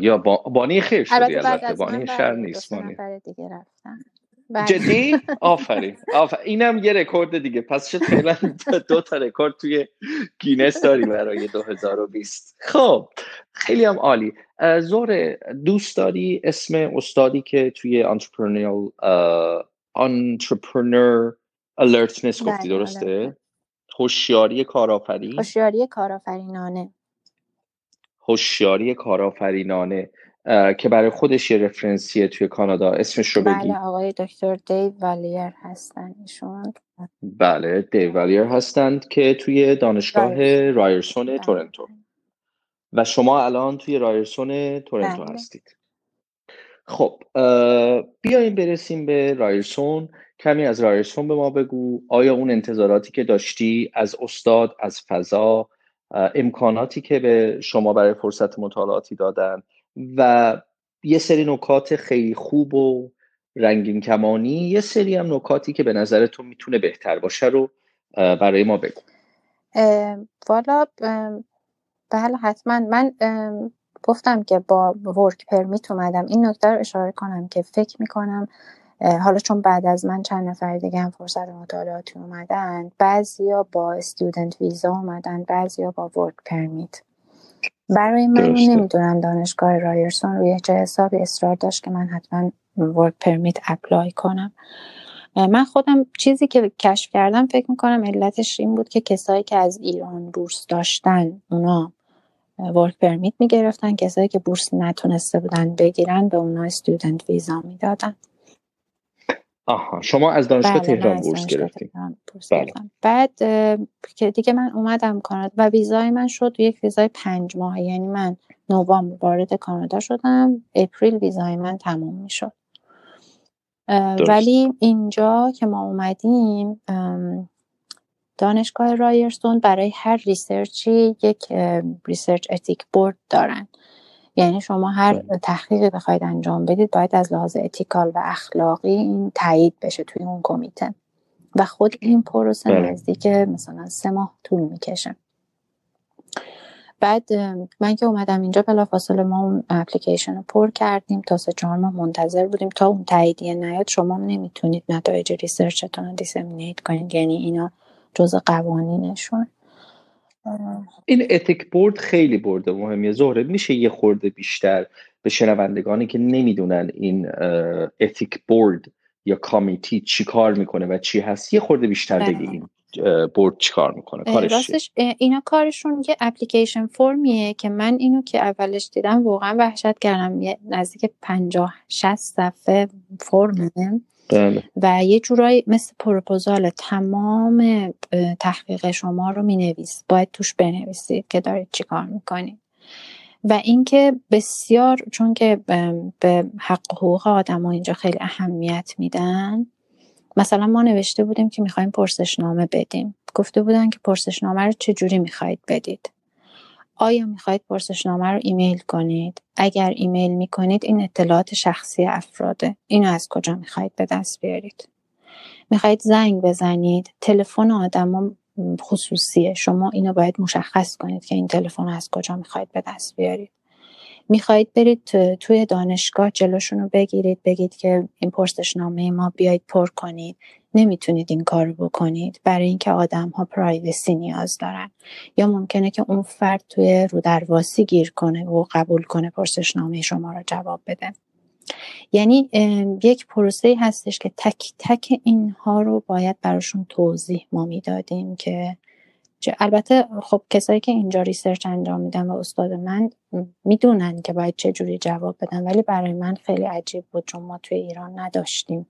یا بانی خیر شدی البته. بانی شر نیست بانی. دیگه بله. جدی؟ آفرین. اینم یه رکورد دیگه. پس شد فعلا دو تا رکورد توی گینس داری برای 2020 خب خیلی هم عالی. زهره دوست داری اسم استادی که توی entrepreneur entrepreneur alertness گفتی بله، درسته؟ بله. هوشیاری کارآفرین. هوشیاری کارآفرینانه. هوشیاری کارآفرینانه. که برای خودش یه reference یه توی کانادا. اسمش رو بگی. بله آقای دکتر دیو والیر هستن. ایشون بله دیو والیر هستند که توی دانشگاه بله. رایرسون بله. تورنتو. و شما الان توی رایرسون تورنتو بله. هستید. خب بیایم برسیم به رایرسون. کمی از رایرسون به ما بگو. آیا اون انتظاراتی که داشتی از استاد از فضا امکاناتی که به شما برای فرصت مطالعاتی دادن و یه سری نکات خیلی خوب و رنگین کمانی یه سری هم نکاتی که به نظر تو می‌تونه بهتر باشه رو برای ما بگو. والا بله حتما. من گفتم که با work permit اومدم. این نکته رو اشاره کنم که فکر می‌کنم حالا چون بعد از من چند نفر دیگه هم فرصت مطالعاتی اومدن بعضیا با student visa اومدن بعضیا با work permit. برای من نمی‌دونم دانشگاه رایرسون روی چه حسابی اصرار داشت که من حتما work permit apply کنم. من خودم چیزی که کشف کردم فکر می‌کنم علتش این بود که کسایی که از ایران بورس داشتن اونا ورک پرمیت می‌گرفتن. کسایی که بورس نتونسته بودن بگیرن به اونا استودنت ویزا می‌دادن. آها شما از دانشگاه بله تهران بورس گرفتیم بله. بعد که دیگه من اومدم کانادا و ویزای من شد یک ویزای پنج ماه. یعنی من نوامبر وارد کانادا شدم اپریل ویزای من تموم می‌شد. ولی اینجا که ما اومدیم دانشگاه رایرسون برای هر research ی یک research ethic board دارن. یعنی شما هر بله. تحقیقی بخواید انجام بدید باید از لحاظ ethical و اخلاقی این تایید بشه توی اون کمیته. و خود این پروسه بله. نزدیک مثلا سه ماه طول می‌کشه. بعد من که اومدم اینجا بلافاصله ما اون اپلیکیشن رو پر کردیم تا سه چهار ماه منتظر بودیم. تا اون تاییدیه نیاد شما نمی‌تونید نتایج research تون رو disseminate کنید. یعنی اینا جز قوانینشون این اتیک بورد خیلی برده مهمیه. زهره میشه یه خورده بیشتر به شنوندگانی که نمی‌دونن این اتیک بورد یا کامیتی چی کار می‌کنه و چی هست. یه خورده بیشتر بله. بگی بورد چیکار می‌کنه. کارش راستش اینا کارشون یه اپلیکیشن فرمیه که من اینو که اولش دیدم واقعا وحشت کردم یه نزدیک 50 60 صفحه فرمه بله. و یه جورایی مثل پروپوزال تمام تحقیق شما رو می نویس باید توش بنویسید که دارید چیکار می‌کنید. و اینکه بسیار چون که به حق حقوق آدم ها اینجا خیلی اهمیت میدن مثلا ما نوشته بودیم که می‌خوایم پرسشنامه بدیم. گفته بودن که پرسشنامه رو چجوری می‌خواید بدید. آیا می‌خواهید پرسشنامه رو ایمیل کنید؟ اگر ایمیل می‌کنید این اطلاعات شخصی افراده. اینو از کجا می‌خواهید به دست بیارید؟ می‌خواهید زنگ بزنید؟ تلفن آدم خصوصیه. شما اینو باید مشخص کنید که این تلفن از کجا می‌خواهید به دست بیارید. می‌خواهید برید توی دانشگاه جلوشون رو بگیرید بگید که این پرسشنامه ما بیاید پر کنید. نمی‌تونید این کار رو بکنید برای اینکه آدم ها پرایوسی نیاز دارن. یا ممکنه که اون فرد توی رو درواسی گیر کنه و قبول کنه پرسشنامه شما رو جواب بده. یعنی یک پروسه هستش که تک تک اینها رو باید براشون توضیح ما می‌دادیم که البته خب کسایی که اینجا ریسرچ انجام میدن و استاد من می‌دونن که باید چه جوری جواب بدن ولی برای من خیلی عجیب بود چون ما توی ایران نداشتیم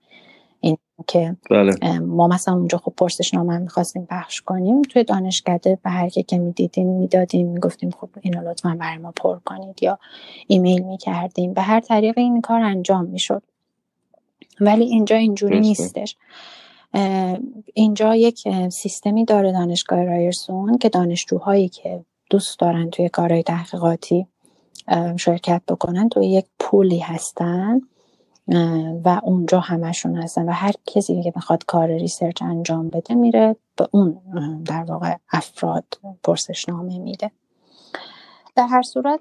این که بله. ما مثلا اونجا خب پرسشنامه می‌خواستیم پخش کنیم. توی دانشکده به هر کی که می‌دیدیم می‌دادیم می‌گفتیم خب اینو لطفا برای ما پر کنید یا ایمیل می‌کردیم. به هر طریق این کار انجام می‌شد. ولی اینجا اینجوری نیستش. اینجا یک سیستمی داره دانشگاه رایرسون که دانشجوهایی که دوست دارن توی کارهای تحقیقاتی شرکت بکنن توی یک pool ی هستن و اونجا همشون هستن و هر کسی که می‌خواد کار research انجام بده میره به اون در واقع افراد پرسشنامه میده. در هر صورت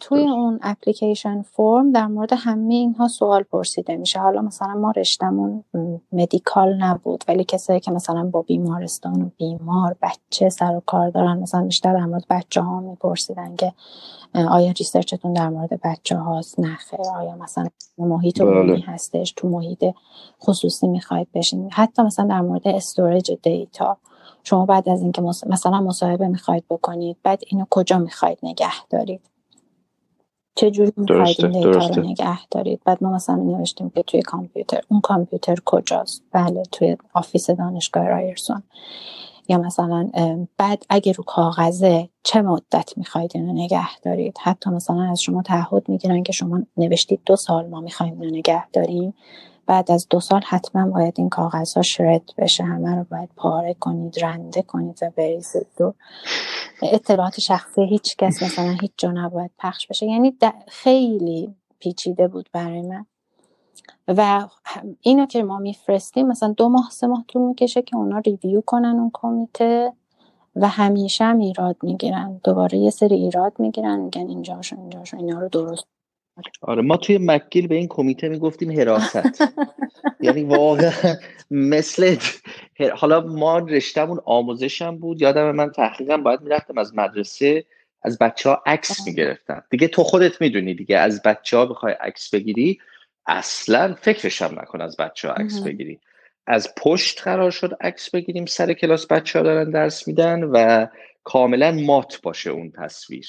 توی اون application form در مورد همه اینها سوال پرسیده میشه. حالا مثلا ما رشتمون medical نبود ولی کسایی که مثلا با بیمارستان و بیمار بچه سر و کار دارن مثلا بیشتر در مورد بچه ها میپرسیدن که آیا research تون در مورد بچه هاست نخیر آیا مثلا محیط عمومی بله. هستش؟ تو محیط خصوصی می‌خواید بشین؟ حتی مثلا در مورد storage data شما بعد از اینکه مثلا مصاحبه می‌خواید بکنید بعد اینو کجا می‌خواید نگه دارید؟ چجوری می‌خواید این data رو نگه دارید؟ بعد ما مثلا نوشتیم که توی کامپیوتر اون کامپیوتر کجاست؟ بله توی office دانشگاه رایرسون. یا مثلا بعد اگه رو کاغذه چه مدت می‌خواید اینو نگه دارید؟ حتی مثلا از شما تعهد می‌گیرن که شما نوشتید دو سال ما می‌خوایم اینو نگه داریم. بعد از دو سال حتما باید این کاغذ ها شرد بشه. همه رو باید پاره کنید رنده کنید و بریزید دو اطلاعات شخصی هیچ کس مثلا هیچ جا نباید پخش بشه. یعنی خیلی پیچیده بود برای من. و اینو که ما میفرستیم مثلا دو ماه سه ماه طول می‌کشه که اونا ریویو کنن اون کمیته و همیشه هم ایراد می‌گیرن. دوباره یه سری ایراد می‌گیرن میگن اینجاشو اینجاشو اینا رو درست آره ما توی مکگیل به این کمیته می‌گفتیم حراست. یعنی واقعا مثل حالا ما رشتهمون آموزش هم بود. یادم من تحقیقا باید می‌رفتم از مدرسه از بچه ها عکس می‌گرفتم. دیگه تو خودت می‌دونی دیگه از بچه ها بخوای عکس بگیری اصلا فکرش هم نکن از بچه ها عکس بگیری. از پشت قرار شد عکس بگیریم سر کلاس بچه ها دارن درس میدن و کاملا مات باشه اون تصویر.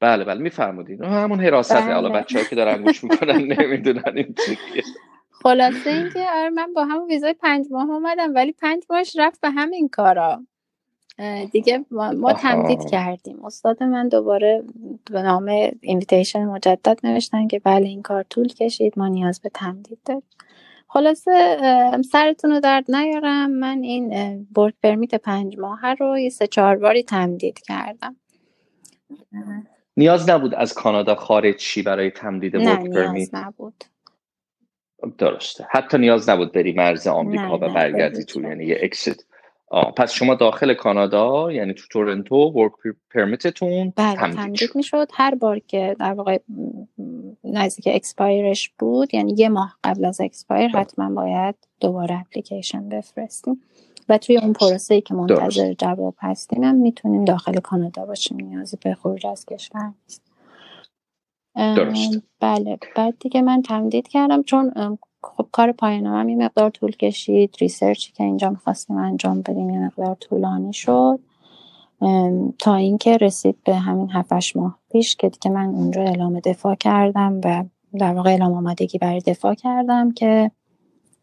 بله بله میفرمودین. همون حراست. بله. حالا بچه ها که دارن گوش می‌کنن نمی‌دونن این چیه خلاصه اینکه آره من با همون ویزای پنج ماه اومدم ولی پنج ماهش رفت به همین کارا. دیگه ما, تمدید کردیم. استاد من دوباره به نام invitation مجدد نوشتن که بله این کار طول کشید ما نیاز به تمدید داریم. خلاصه سرتون رو درد نیارم. من این work permit پنج ماه رو یه سه چهار باری تمدید کردم. نیاز نبود از کانادا خارج شی برای تمدید work permit نبود. درسته. حتی نیاز نبود بری مرز آمریکا و برگردی تو یعنی یه exit پس شما داخل کانادا یعنی تو تورنتو work permit تون بله تمدید می‌شد. هر بار که در واقع نزدیک expire ش بود یعنی یه ماه قبل از expire بله. حتما باید دوباره اپلیکیشن بفرستیم. و توی اون پروسه ای که منتظر جواب هستیم هم می‌تونیم داخل کانادا باشیم نیازی به خروج از کشور نیست. درست. بله. بعد دیگه من تمدید کردم چون خب کار پایانم یه مقدار طول کشید. ریسرچی که اینجا می‌خواستیم انجام بدیم یه مقدار طولانی شد. تا اینکه رسید به همین هفتش ماه پیش که دیگه من اونجا اعلام دفاع کردم و در واقع اعلام آمادگی برای دفاع کردم که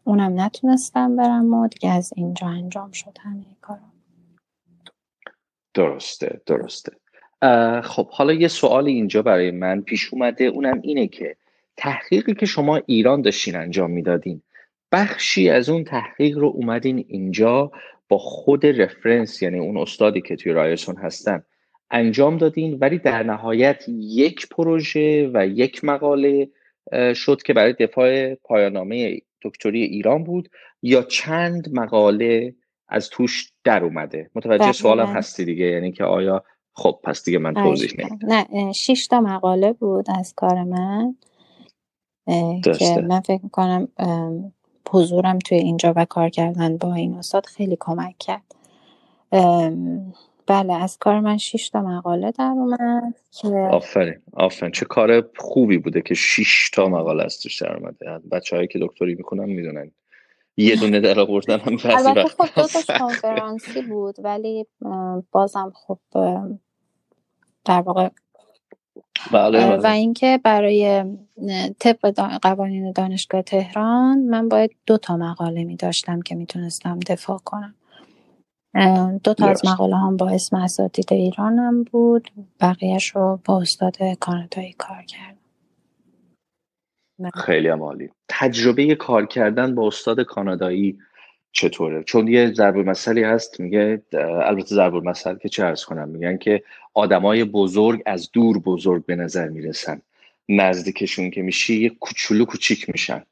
اونم نتونستم برم و دیگه از اینجا انجام شد همه کارم درسته درسته. خب حالا یه سوال اینجا برای من پیش اومده. اونم اینه که تحقیقی که شما ایران داشتین انجام می‌دادین بخشی از اون تحقیق رو اومدین اینجا با خود رفرنس یعنی اون استادی که توی رایسون هستن انجام دادین ولی در نهایت یک پروژه و یک مقاله شد که برای دفاع پایانامه دکتری ایران بود یا چند مقاله از توش در اومده؟ متوجه سوالم هستی دیگه یعنی که آیا خب پس دیگه من توضیح نه شش تا مقاله بود از کار من که من فکر می‌کنم حضورم توی اینجا و کار کردن با این استاد خیلی کمک کرد. بله از کار من شش تا مقاله در اومد آفرین آفرین. چه کار خوبی بوده که شش تا مقاله از توش در اومده. بچه هایی که دکتری می‌کنن می‌دونن. یه دونه در آوردن هم البته خب دو کنفرانسی بود ولی بازم خب در واقع بله, بله. و اینکه برای طبق قوانین دانشگاه تهران من باید دو تا مقاله می داشتم که می‌تونستم دفاع کنم. دو تا از مقاله هم با اسم اساتید ایرانم بود. بقیهش رو با استاد کانادایی کار کردم. خیلی عالی. تجربه کار کردن با استاد کانادایی چطوره؟ چون یه ضرب مسئله هست میگه البته ضرب مسئله که چه ارز کنم میگن که آدمای بزرگ از دور بزرگ به نظر می‌رسن. نزدیکشون که میشی یه کوچولو کوچیک میشن.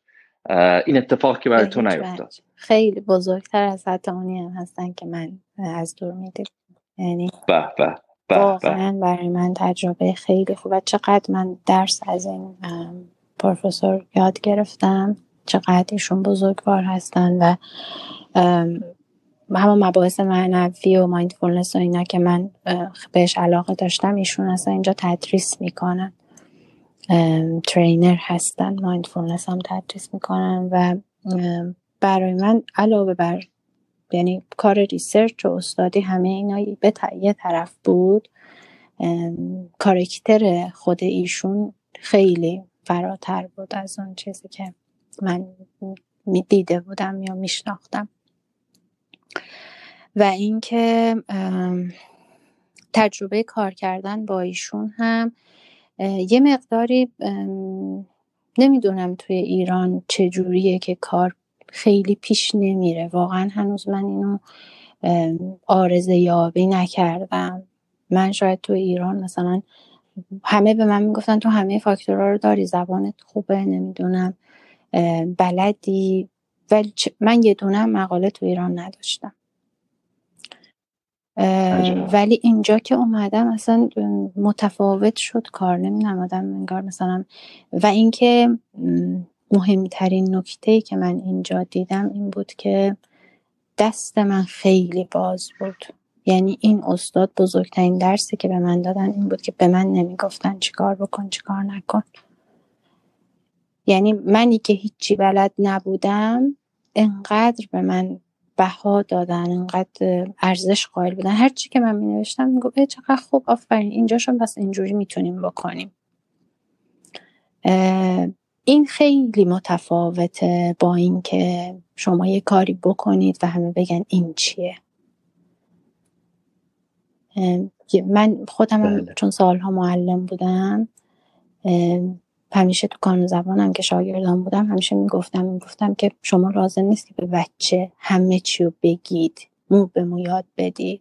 این اتفاق که برای تو نیفتاد. خیلی بزرگتر از حتی اونی هم هستن که من از دور میدیم. یعنی به به واقعا برای من تجربه خیلی خوبه چقدر من درس از این پروفسور یاد گرفتم چقدر ایشون بزرگوار هستن و همون مباحث معنوی و mindfulness و اینا که من بهش علاقه داشتم ایشون اصلا اینجا تدریس می‌کنن. trainer هستن. mindfulness هم تدریس می‌کنن و برای من علاوه بر یعنی کار research و استادی همه اینا به یه طرف بود. کارکتر خود ایشون خیلی فراتر بود از اون چیزی که من دیده بودم یا میشناختم. و اینکه تجربه کار کردن با ایشون هم یه مقداری نمی‌دونم توی ایران چجوریه که کار خیلی پیش نمیره. واقعا هنوز من اینو آرزه یابی نکردم. من شاید تو ایران مثلا همه به من می‌گفتن تو همه فاکتورها رو داری زبانت خوبه نمی‌دونم بلدی. ولی من یه دونه مقاله تو ایران نداشتم. ولی اینجا که اومدم اصلا متفاوت شد کار نمی‌دونم آدم انگار مثلا و اینکه مهمترین نکته که من اینجا دیدم این بود که دست من خیلی باز بود. یعنی این استاد بزرگترین درسی که به من دادن این بود که به من نمی‌گفتن چیکار بکن چیکار نکن. یعنی منی که هیچی بلد نبودم انقدر به من بها دادن انقدر ارزش قائل بودن. هر چی که من می نوشتم می گفت چقدر خوب آفرین اینجاشون بس اینجوری می‌تونیم بکنیم. این خیلی متفاوته با اینکه شما یه کاری بکنید و همه بگن این چیه. من خودم بله. چون سالها معلم بودم همیشه تو کانون زبانم که شاگردان بودم همیشه می‌گفتم می‌گفتم که شما لازم نیست که به بچه همه چی رو بگید مو به مو یاد بدید.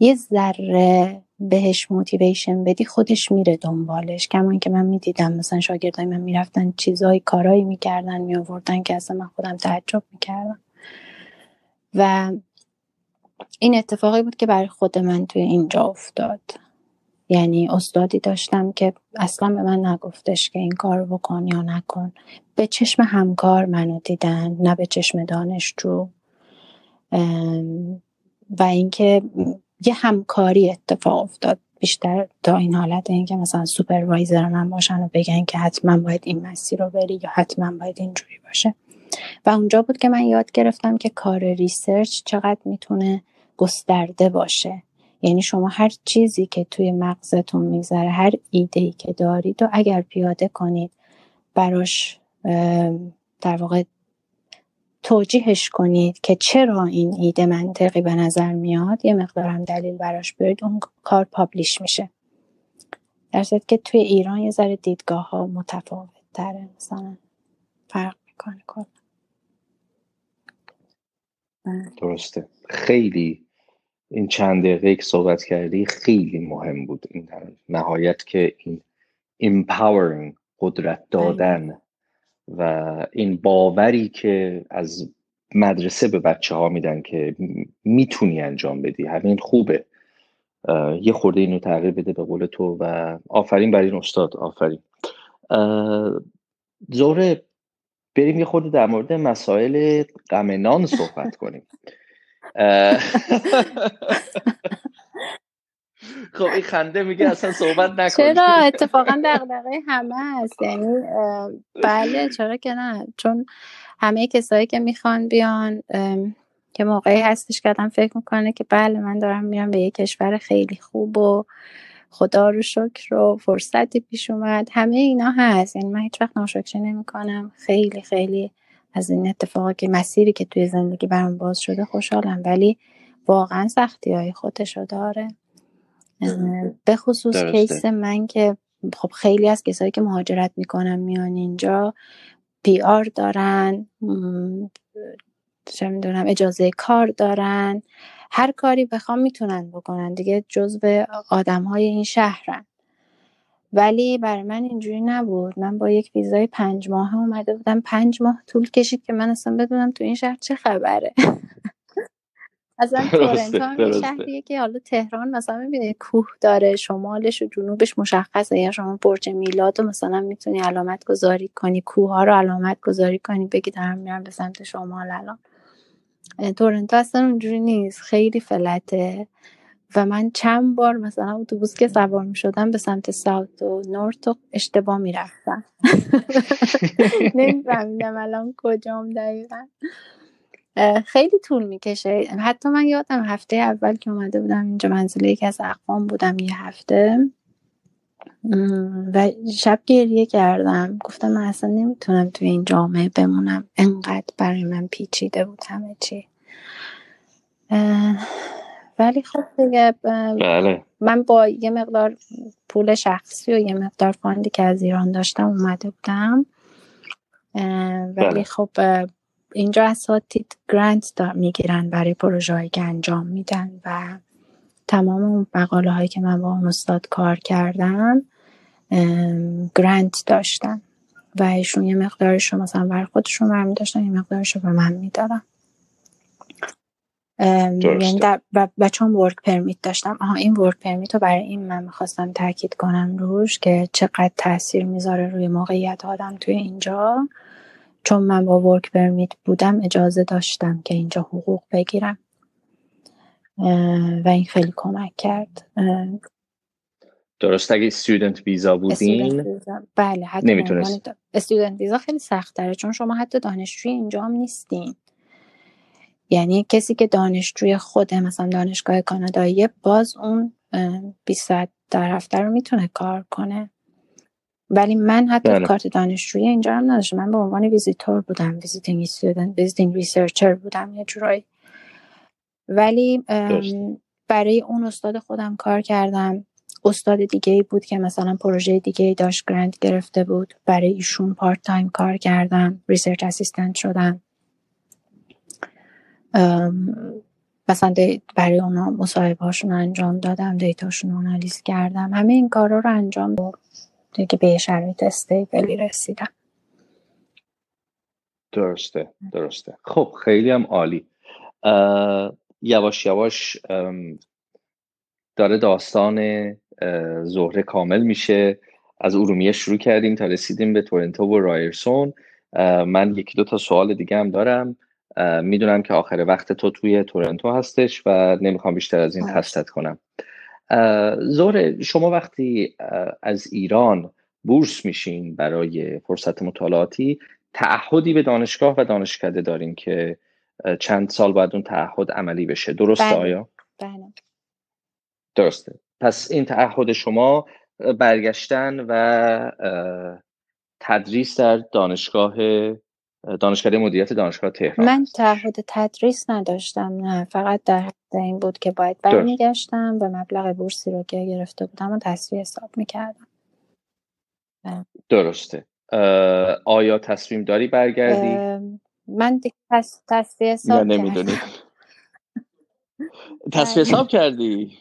یه ذره بهش موتیویشن بدی خودش میره دنبالش. کما که من می‌دیدم مثلا شاگردای من می‌رفتن چیزایی کارایی می‌کردن میآوردن که اصلا من خودم تعجب می‌کردم. و این اتفاقی بود که برای خود من توی اینجا افتاد. یعنی استادی داشتم که اصلا به من نگفتش که این کار بکن یا نکن. به چشم همکار منو دیدن نه به چشم دانشجو. و اینکه یه همکاری اتفاق افتاد بیشتر تا این حالت اینکه مثلا سوپروایزر من باشن و بگن که حتما باید این مسیر رو بری یا حتما باید اینجوری باشه. و اونجا بود که من یاد گرفتم که کار research چقدر می‌تونه گسترده باشه. یعنی شما هر چیزی که توی مغزتون میگذره هر ایده ای که دارید و اگر پیاده کنید براش در واقع توجیهش کنید که چرا این ایده منطقی به نظر میاد یه مقدارم دلیل براش برید اون کار publish میشه. در که توی ایران یه ذره دیدگاه ها متفاوت تره مثلا فرق می‌کنه کن درسته. خیلی این چند دقیقه که صحبت کردی خیلی مهم بود. این نهایت که این empowering قدرت دادن و این باوری که از مدرسه به بچه ها میدن که می‌تونی انجام بدی. همین خوبه. یه خورده اینو تغییر بده به قول تو و آفرین بر این استاد. آفرین. زوره بریم یه خورده در مورد مسائل غم صحبت کنیم. خب این خنده میگه اصلا صحبت نکن چرا؟ اتفاقا دغدغه همه هست. یعنی بله چرا که نه؟ چون همه کسایی که می‌خوان بیان که موقعی هستش که آدم فکر می‌کنه که بله من دارم میرم به یه کشور خیلی خوب و خدا رو شکر و فرصتی پیش اومد. همه اینا هست. یعنی من هیچ وقت ناشکری نمی کنم خیلی خیلی از این اتفاقی که مسیری که توی زندگی برام باز شده خوشحالم ولی واقعا سختی های خودشو داره. به خصوص کیس من که خب خیلی از کسایی که مهاجرت می‌کنن میان اینجا پی آر دارن چه می‌دونم اجازه کار دارن هر کاری بخوام می‌تونن بکنن. دیگه جزو آدم های این شهرن. ولی برای من اینجوری نبود. من با یک ویزای پنج ماه اومده بودم. پنج ماه طول کشید که من اصلا بدونم تو این شهر چه خبره. اصلا تورنتو هم شهریه که حالا تهران مثلا می‌بینید کوه داره شمالش و جنوبش مشخصه. یا شما برج میلاد و مثلا می‌تونی علامت گذاری کنی کوه ها رو علامت گذاری کنی بگی دارم میرم به سمت شمال الان. تورنتو اصلا اونجوری نیست. خیلی فلته. و من چند بار مثلا اتوبوس که سوار می شدم به سمت ساوت و نورت و اشتباه می رفتم نمیفهمیدم الان کجام دقیقا. خیلی طول می‌کشه. حتی من یادم هفته اول که اومده بودم اینجا منزل یکی از اقوام بودم یه هفته. و شب گریه کردم. گفتم من اصلا نمی‌تونم توی این جامعه بمونم. انقدر برای من پیچیده بود همه چی. ولی خب دیگه بله. من با یه مقدار پول شخصی و یه مقدار فاندی که از ایران داشتم اومده بودم ولی بله. خب اینجا اساتید گرانت می‌گیرن برای پروژه که انجام میدن و تمام اون مقاله هایی که من با اون استاد کار کردم گرانت داشتن و ایشون یه مقدارش رو مثلا بر خودشون برمی داشتن یه مقدارش رو به من می‌دادن یعنی و, و چون ورک پرمیت داشتم آها این ورک پرمیت رو برای این من می‌خواستم تاکید کنم روش که چقدر تاثیر می‌ذاره روی موقعیت آدم توی اینجا. چون من با ورک پرمیت بودم اجازه داشتم که اینجا حقوق بگیرم. و این خیلی کمک کرد. درست. اگه استودنت ویزا بودین بله حتی نمی‌تونست. استودنت ویزا خیلی سخت داره چون شما حتی دانشجوی اینجا هم نیستین. یعنی کسی که دانشجوی خود مثلا دانشگاه کانادایی باز اون 20 ساعت در هفته رو می‌تونه کار کنه. ولی من حتی بله. کارت دانشجوی اینجا هم نداشتم. من به عنوان ویزیتور بودم visiting student visiting researcher بودم یه جورایی. ولی برای اون استاد خودم کار کردم. استاد دیگه ای بود که مثلا پروژه دیگه ای داشت grant گرفته بود. برای ایشون part time کار کردم research assistant شدم. مثلا برای اونا مصاحبه هاشون انجام دادم دیتاشون آنالیز کردم. همه این کارا رو انجام دادم. دیگه به شرایط استیبلی رسیدم. درسته درسته. خب خیلی هم عالی. یواش یواش داره داستان زهره کامل میشه. از ارومیه شروع کردیم تا رسیدیم به تورنتو و رایرسون. من یکی دو تا سوال دیگه هم دارم. می‌دونم که آخر وقت تو توی تورنتو هستش و نمی‌خوام بیشتر از این خستت کنم. زهره شما وقتی از ایران بورس میشین برای فرصت مطالعاتی تعهدی به دانشگاه و دانشکده دارین که چند سال بعد اون تعهد عملی بشه. درسته بله. آیا؟ بله. درسته. پس این تعهد شما برگشتن و تدریس در دانشگاه دانشکده مدیریت دانشگاه تهران من تعهد تدریس نداشتم نه فقط در این بود که باید برمیگشتم و مبلغ بورسی رو که گرفته بودم و تصویه حساب می‌کردم درسته آیا تصمیم داری برگردی؟ من دیگه تص... تصویه حساب نمی‌دونی تصفیه حساب کردی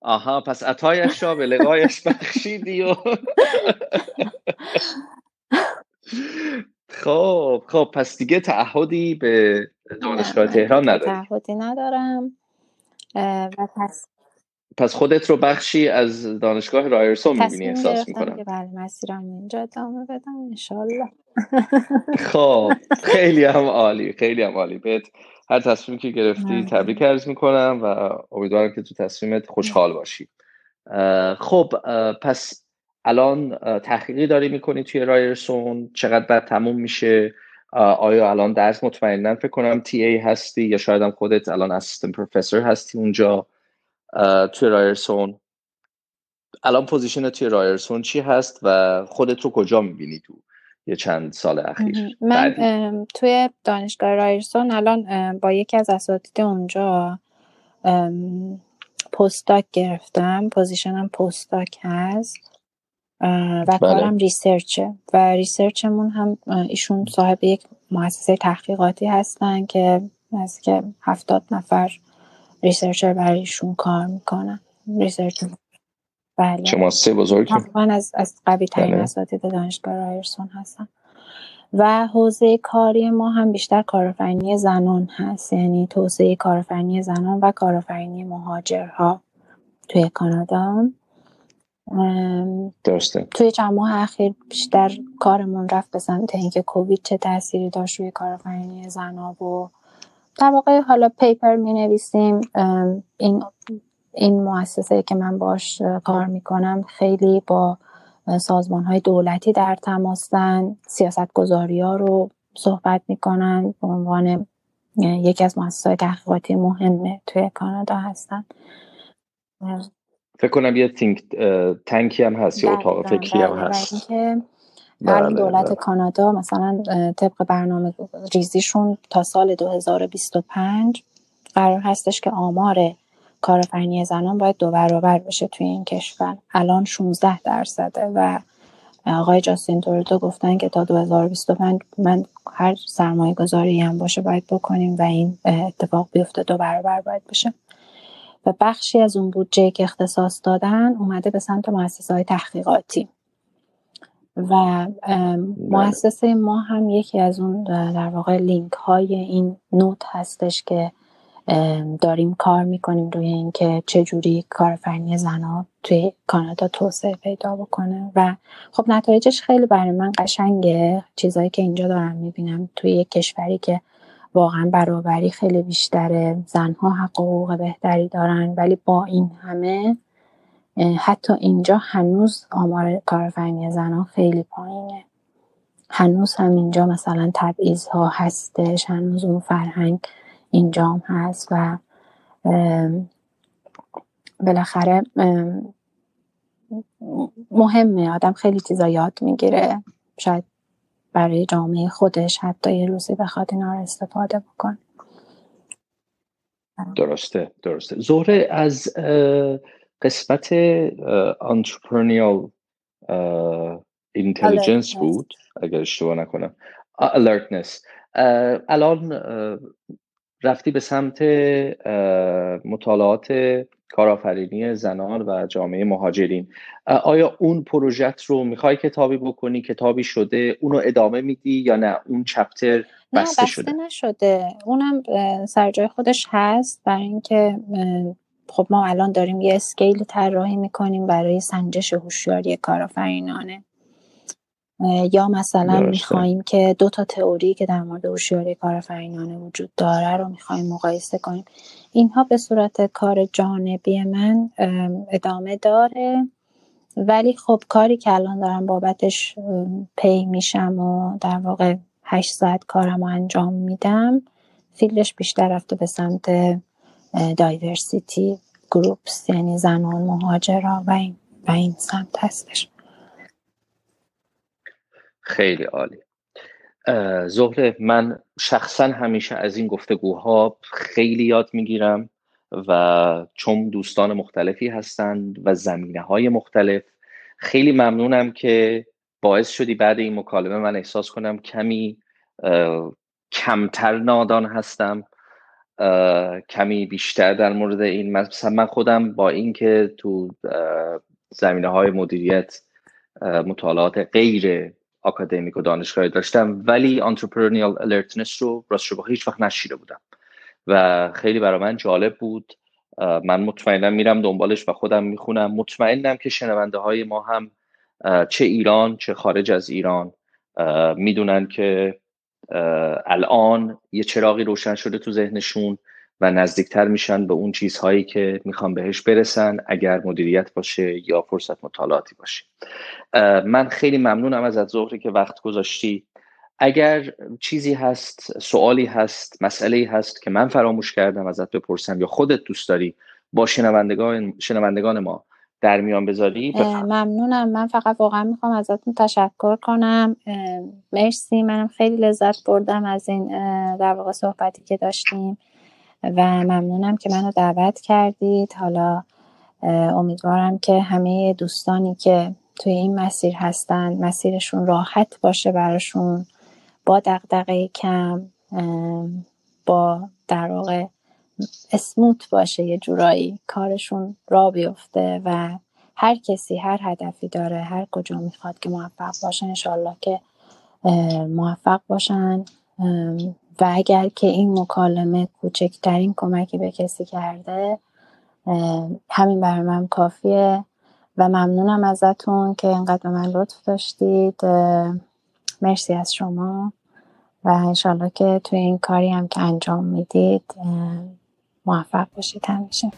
آها پس عطایش را به لقایش بخشیدی و خب خب پس دیگه تعهدی به دانشگاه تهران نداری. تعهدی ندارم. و پس پس خودت رو بخشی از دانشگاه رایرسون می‌بینی احساس می‌کنم. که بله مسیرم اینجا ادامه بدم انشالله. خب خیلی هم عالی خیلی هم عالی. بهت هر تصمیمی که گرفتی تبریک عرض می‌کنم و امیدوارم که تو تصمیمت خوشحال باشی. خب پس الان تحقیقی داری می‌کنی توی رایرسون؟ چقدر بعد تموم میشه؟ آیا الان درس مطمئنا فکر کنم TA هستی یا شاید هم خودت الان assistant professor هستی اونجا توی رایرسون. الان position توی رایرسون چی هست و خودت رو کجا می‌بینی تو یه چند سال اخیر؟ من توی دانشگاه رایرسون الان با یکی از اساتید اونجا postdoc گرفتم. position م postdoc هست. و بله. کارم research ه. و research مون هم ایشون صاحب یک مؤسسه تحقیقاتی هستن که از که هفتاد نفر researcher برای ایشون کار می‌کنن. research بله. چه مؤسسه بزرگی من از از قوی ترین بله. اساتید دانشگاه رایرسون هستم و حوزه کاری ما هم بیشتر کارآفرینی زنان هست. یعنی توسعه کارآفرینی زنان و کارآفرینی مهاجرها توی کانادا. درسته. توی چند ماه اخیر بیشتر کارمون رفت به سمت اینکه کووید چه تاثیری داشت روی کارآفرینی زنها و در واقع حالا پیپر می نویسیم این این مؤسسه که من باش کار می‌کنم خیلی با سازمان های دولتی در تماسن سیاست گذاری ها رو صحبت می‌کنن. به عنوان یکی از مؤسسه های تحقیقاتی مهمه توی کانادا هستن. فکر کنم یه تینک تنکی هم هست یا اتاق فکری هم هست. که بله دولت بله. کانادا مثلا طبق برنامه ریزیشون تا سال 2025 قرار هستش که آمار کارآفرینی زنان باید دو برابر بشه توی این کشور. الان 16 درصده و آقای جاستین توردو گفتن که تا 2025 من هر سرمایه گذاری هم باشه باید بکنیم و این اتفاق بیفته دو برابر باید بشه. و بخشی از اون بودجه که اختصاص دادن اومده به سمت مؤسسه های تحقیقاتی. و بله. مؤسسه ما هم یکی از اون در واقع لینک های این نوت هستش که داریم کار می‌کنیم روی اینکه چجوری کارفرنی زنها توی کانادا توسعه پیدا بکنه. و خب نتایجش خیلی برای من قشنگه. چیزایی که اینجا دارم می‌بینم توی یک کشوری که واقعا برابری خیلی بیشتره. زنها حق حقوق بهتری دارن ولی با این همه حتی اینجا هنوز آمار کارفرنی زنها خیلی پایینه. هنوز هم اینجا مثلا تبعیض ها هستش هنوز اون فرهنگ اینجام هست و بالاخره مهمه. آدم خیلی چیزا یاد می‌گیره. شاید برای جامعه خودش حتی یه روزی بخواد اینا رو استفاده بکن درسته درسته. زهره از قسمت entrepreneurial اینتلیجنس بود؟ اگر اشتباه نکنم. alertness. الان رفتی به سمت مطالعات کارآفرینی زنان و جامعه مهاجرین. آیا اون پروژت رو می‌خوای کتابی بکنی؟ کتابی شده اونو ادامه میدی یا نه؟ اون چپتر بسته, نه بسته شده؟ نشده. اونم سر جای خودش هست برای اینکه خب ما الان داریم یه اسکیل طراحی می‌کنیم برای سنجش هوشیاری کارآفرینانه. یا مثلا می‌خوایم که دو تا تئوری که در مورد هوشیاری کارآفرینانه وجود داره رو می‌خوایم مقایسه کنیم. اینها به صورت کار جانبی من ادامه داره. ولی خب کاری که الان دارم بابتش پی میشم و در واقع هشت ساعت کارم رو انجام میدم. field ش بیشتر رفته به سمت diversity groups یعنی زنان مهاجرا و این, و این سمت هستش. خیلی عالی. زهره من شخصا همیشه از این گفتگوها خیلی یاد می‌گیرم و چون دوستان مختلفی هستند و زمینه های مختلف خیلی ممنونم که باعث شدی بعد این مکالمه من احساس کنم کمی کمتر نادان هستم کمی بیشتر در مورد این مثلا من خودم با اینکه تو زمینه های مدیریت مطالعات غیر آکادمیک و دانشگاهی داشتم ولی entrepreneurial alertness رو راست رو هیچ وقت نشنیده بودم. و خیلی برای من جالب بود. من مطمئنم میرم دنبالش و خودم می‌خونم. مطمئنم که شنونده های ما هم چه ایران چه خارج از ایران می‌دونن که الان یه چراغی روشن شده تو ذهنشون. و نزدیکتر میشن به اون چیزهایی که می‌خوان بهش برسن اگر مدیریت باشه یا فرصت مطالعاتی باشه. من خیلی ممنونم از زهره که وقت گذاشتی. اگر چیزی هست سوالی هست مسئله هست که من فراموش کردم ازت بپرسم یا خودت دوست داری با شنوندگان شنوندگان ما در میان بذاری ممنونم. من فقط واقعا می‌خوام ازتون تشکر کنم. مرسی. منم خیلی لذت بردم از این در واقع صحبتی که داشتیم. و ممنونم که منو دعوت کردید. حالا امیدوارم که همه دوستانی که توی این مسیر هستن مسیرشون راحت باشه براشون با دقدقه کم با در واقع اسموت باشه یه جورایی کارشون را بیفته و هر کسی هر هدفی داره هر کجا می‌خواد که موفق باشه انشالله که موفق باشن. و اگر که این مکالمه کوچکترین کمکی به کسی کرده همین برای من کافیه و ممنونم ازتون که اینقدر به من لطف داشتید. مرسی از شما و انشالله که توی این کاری هم که انجام می‌دید موفق باشید همیشه.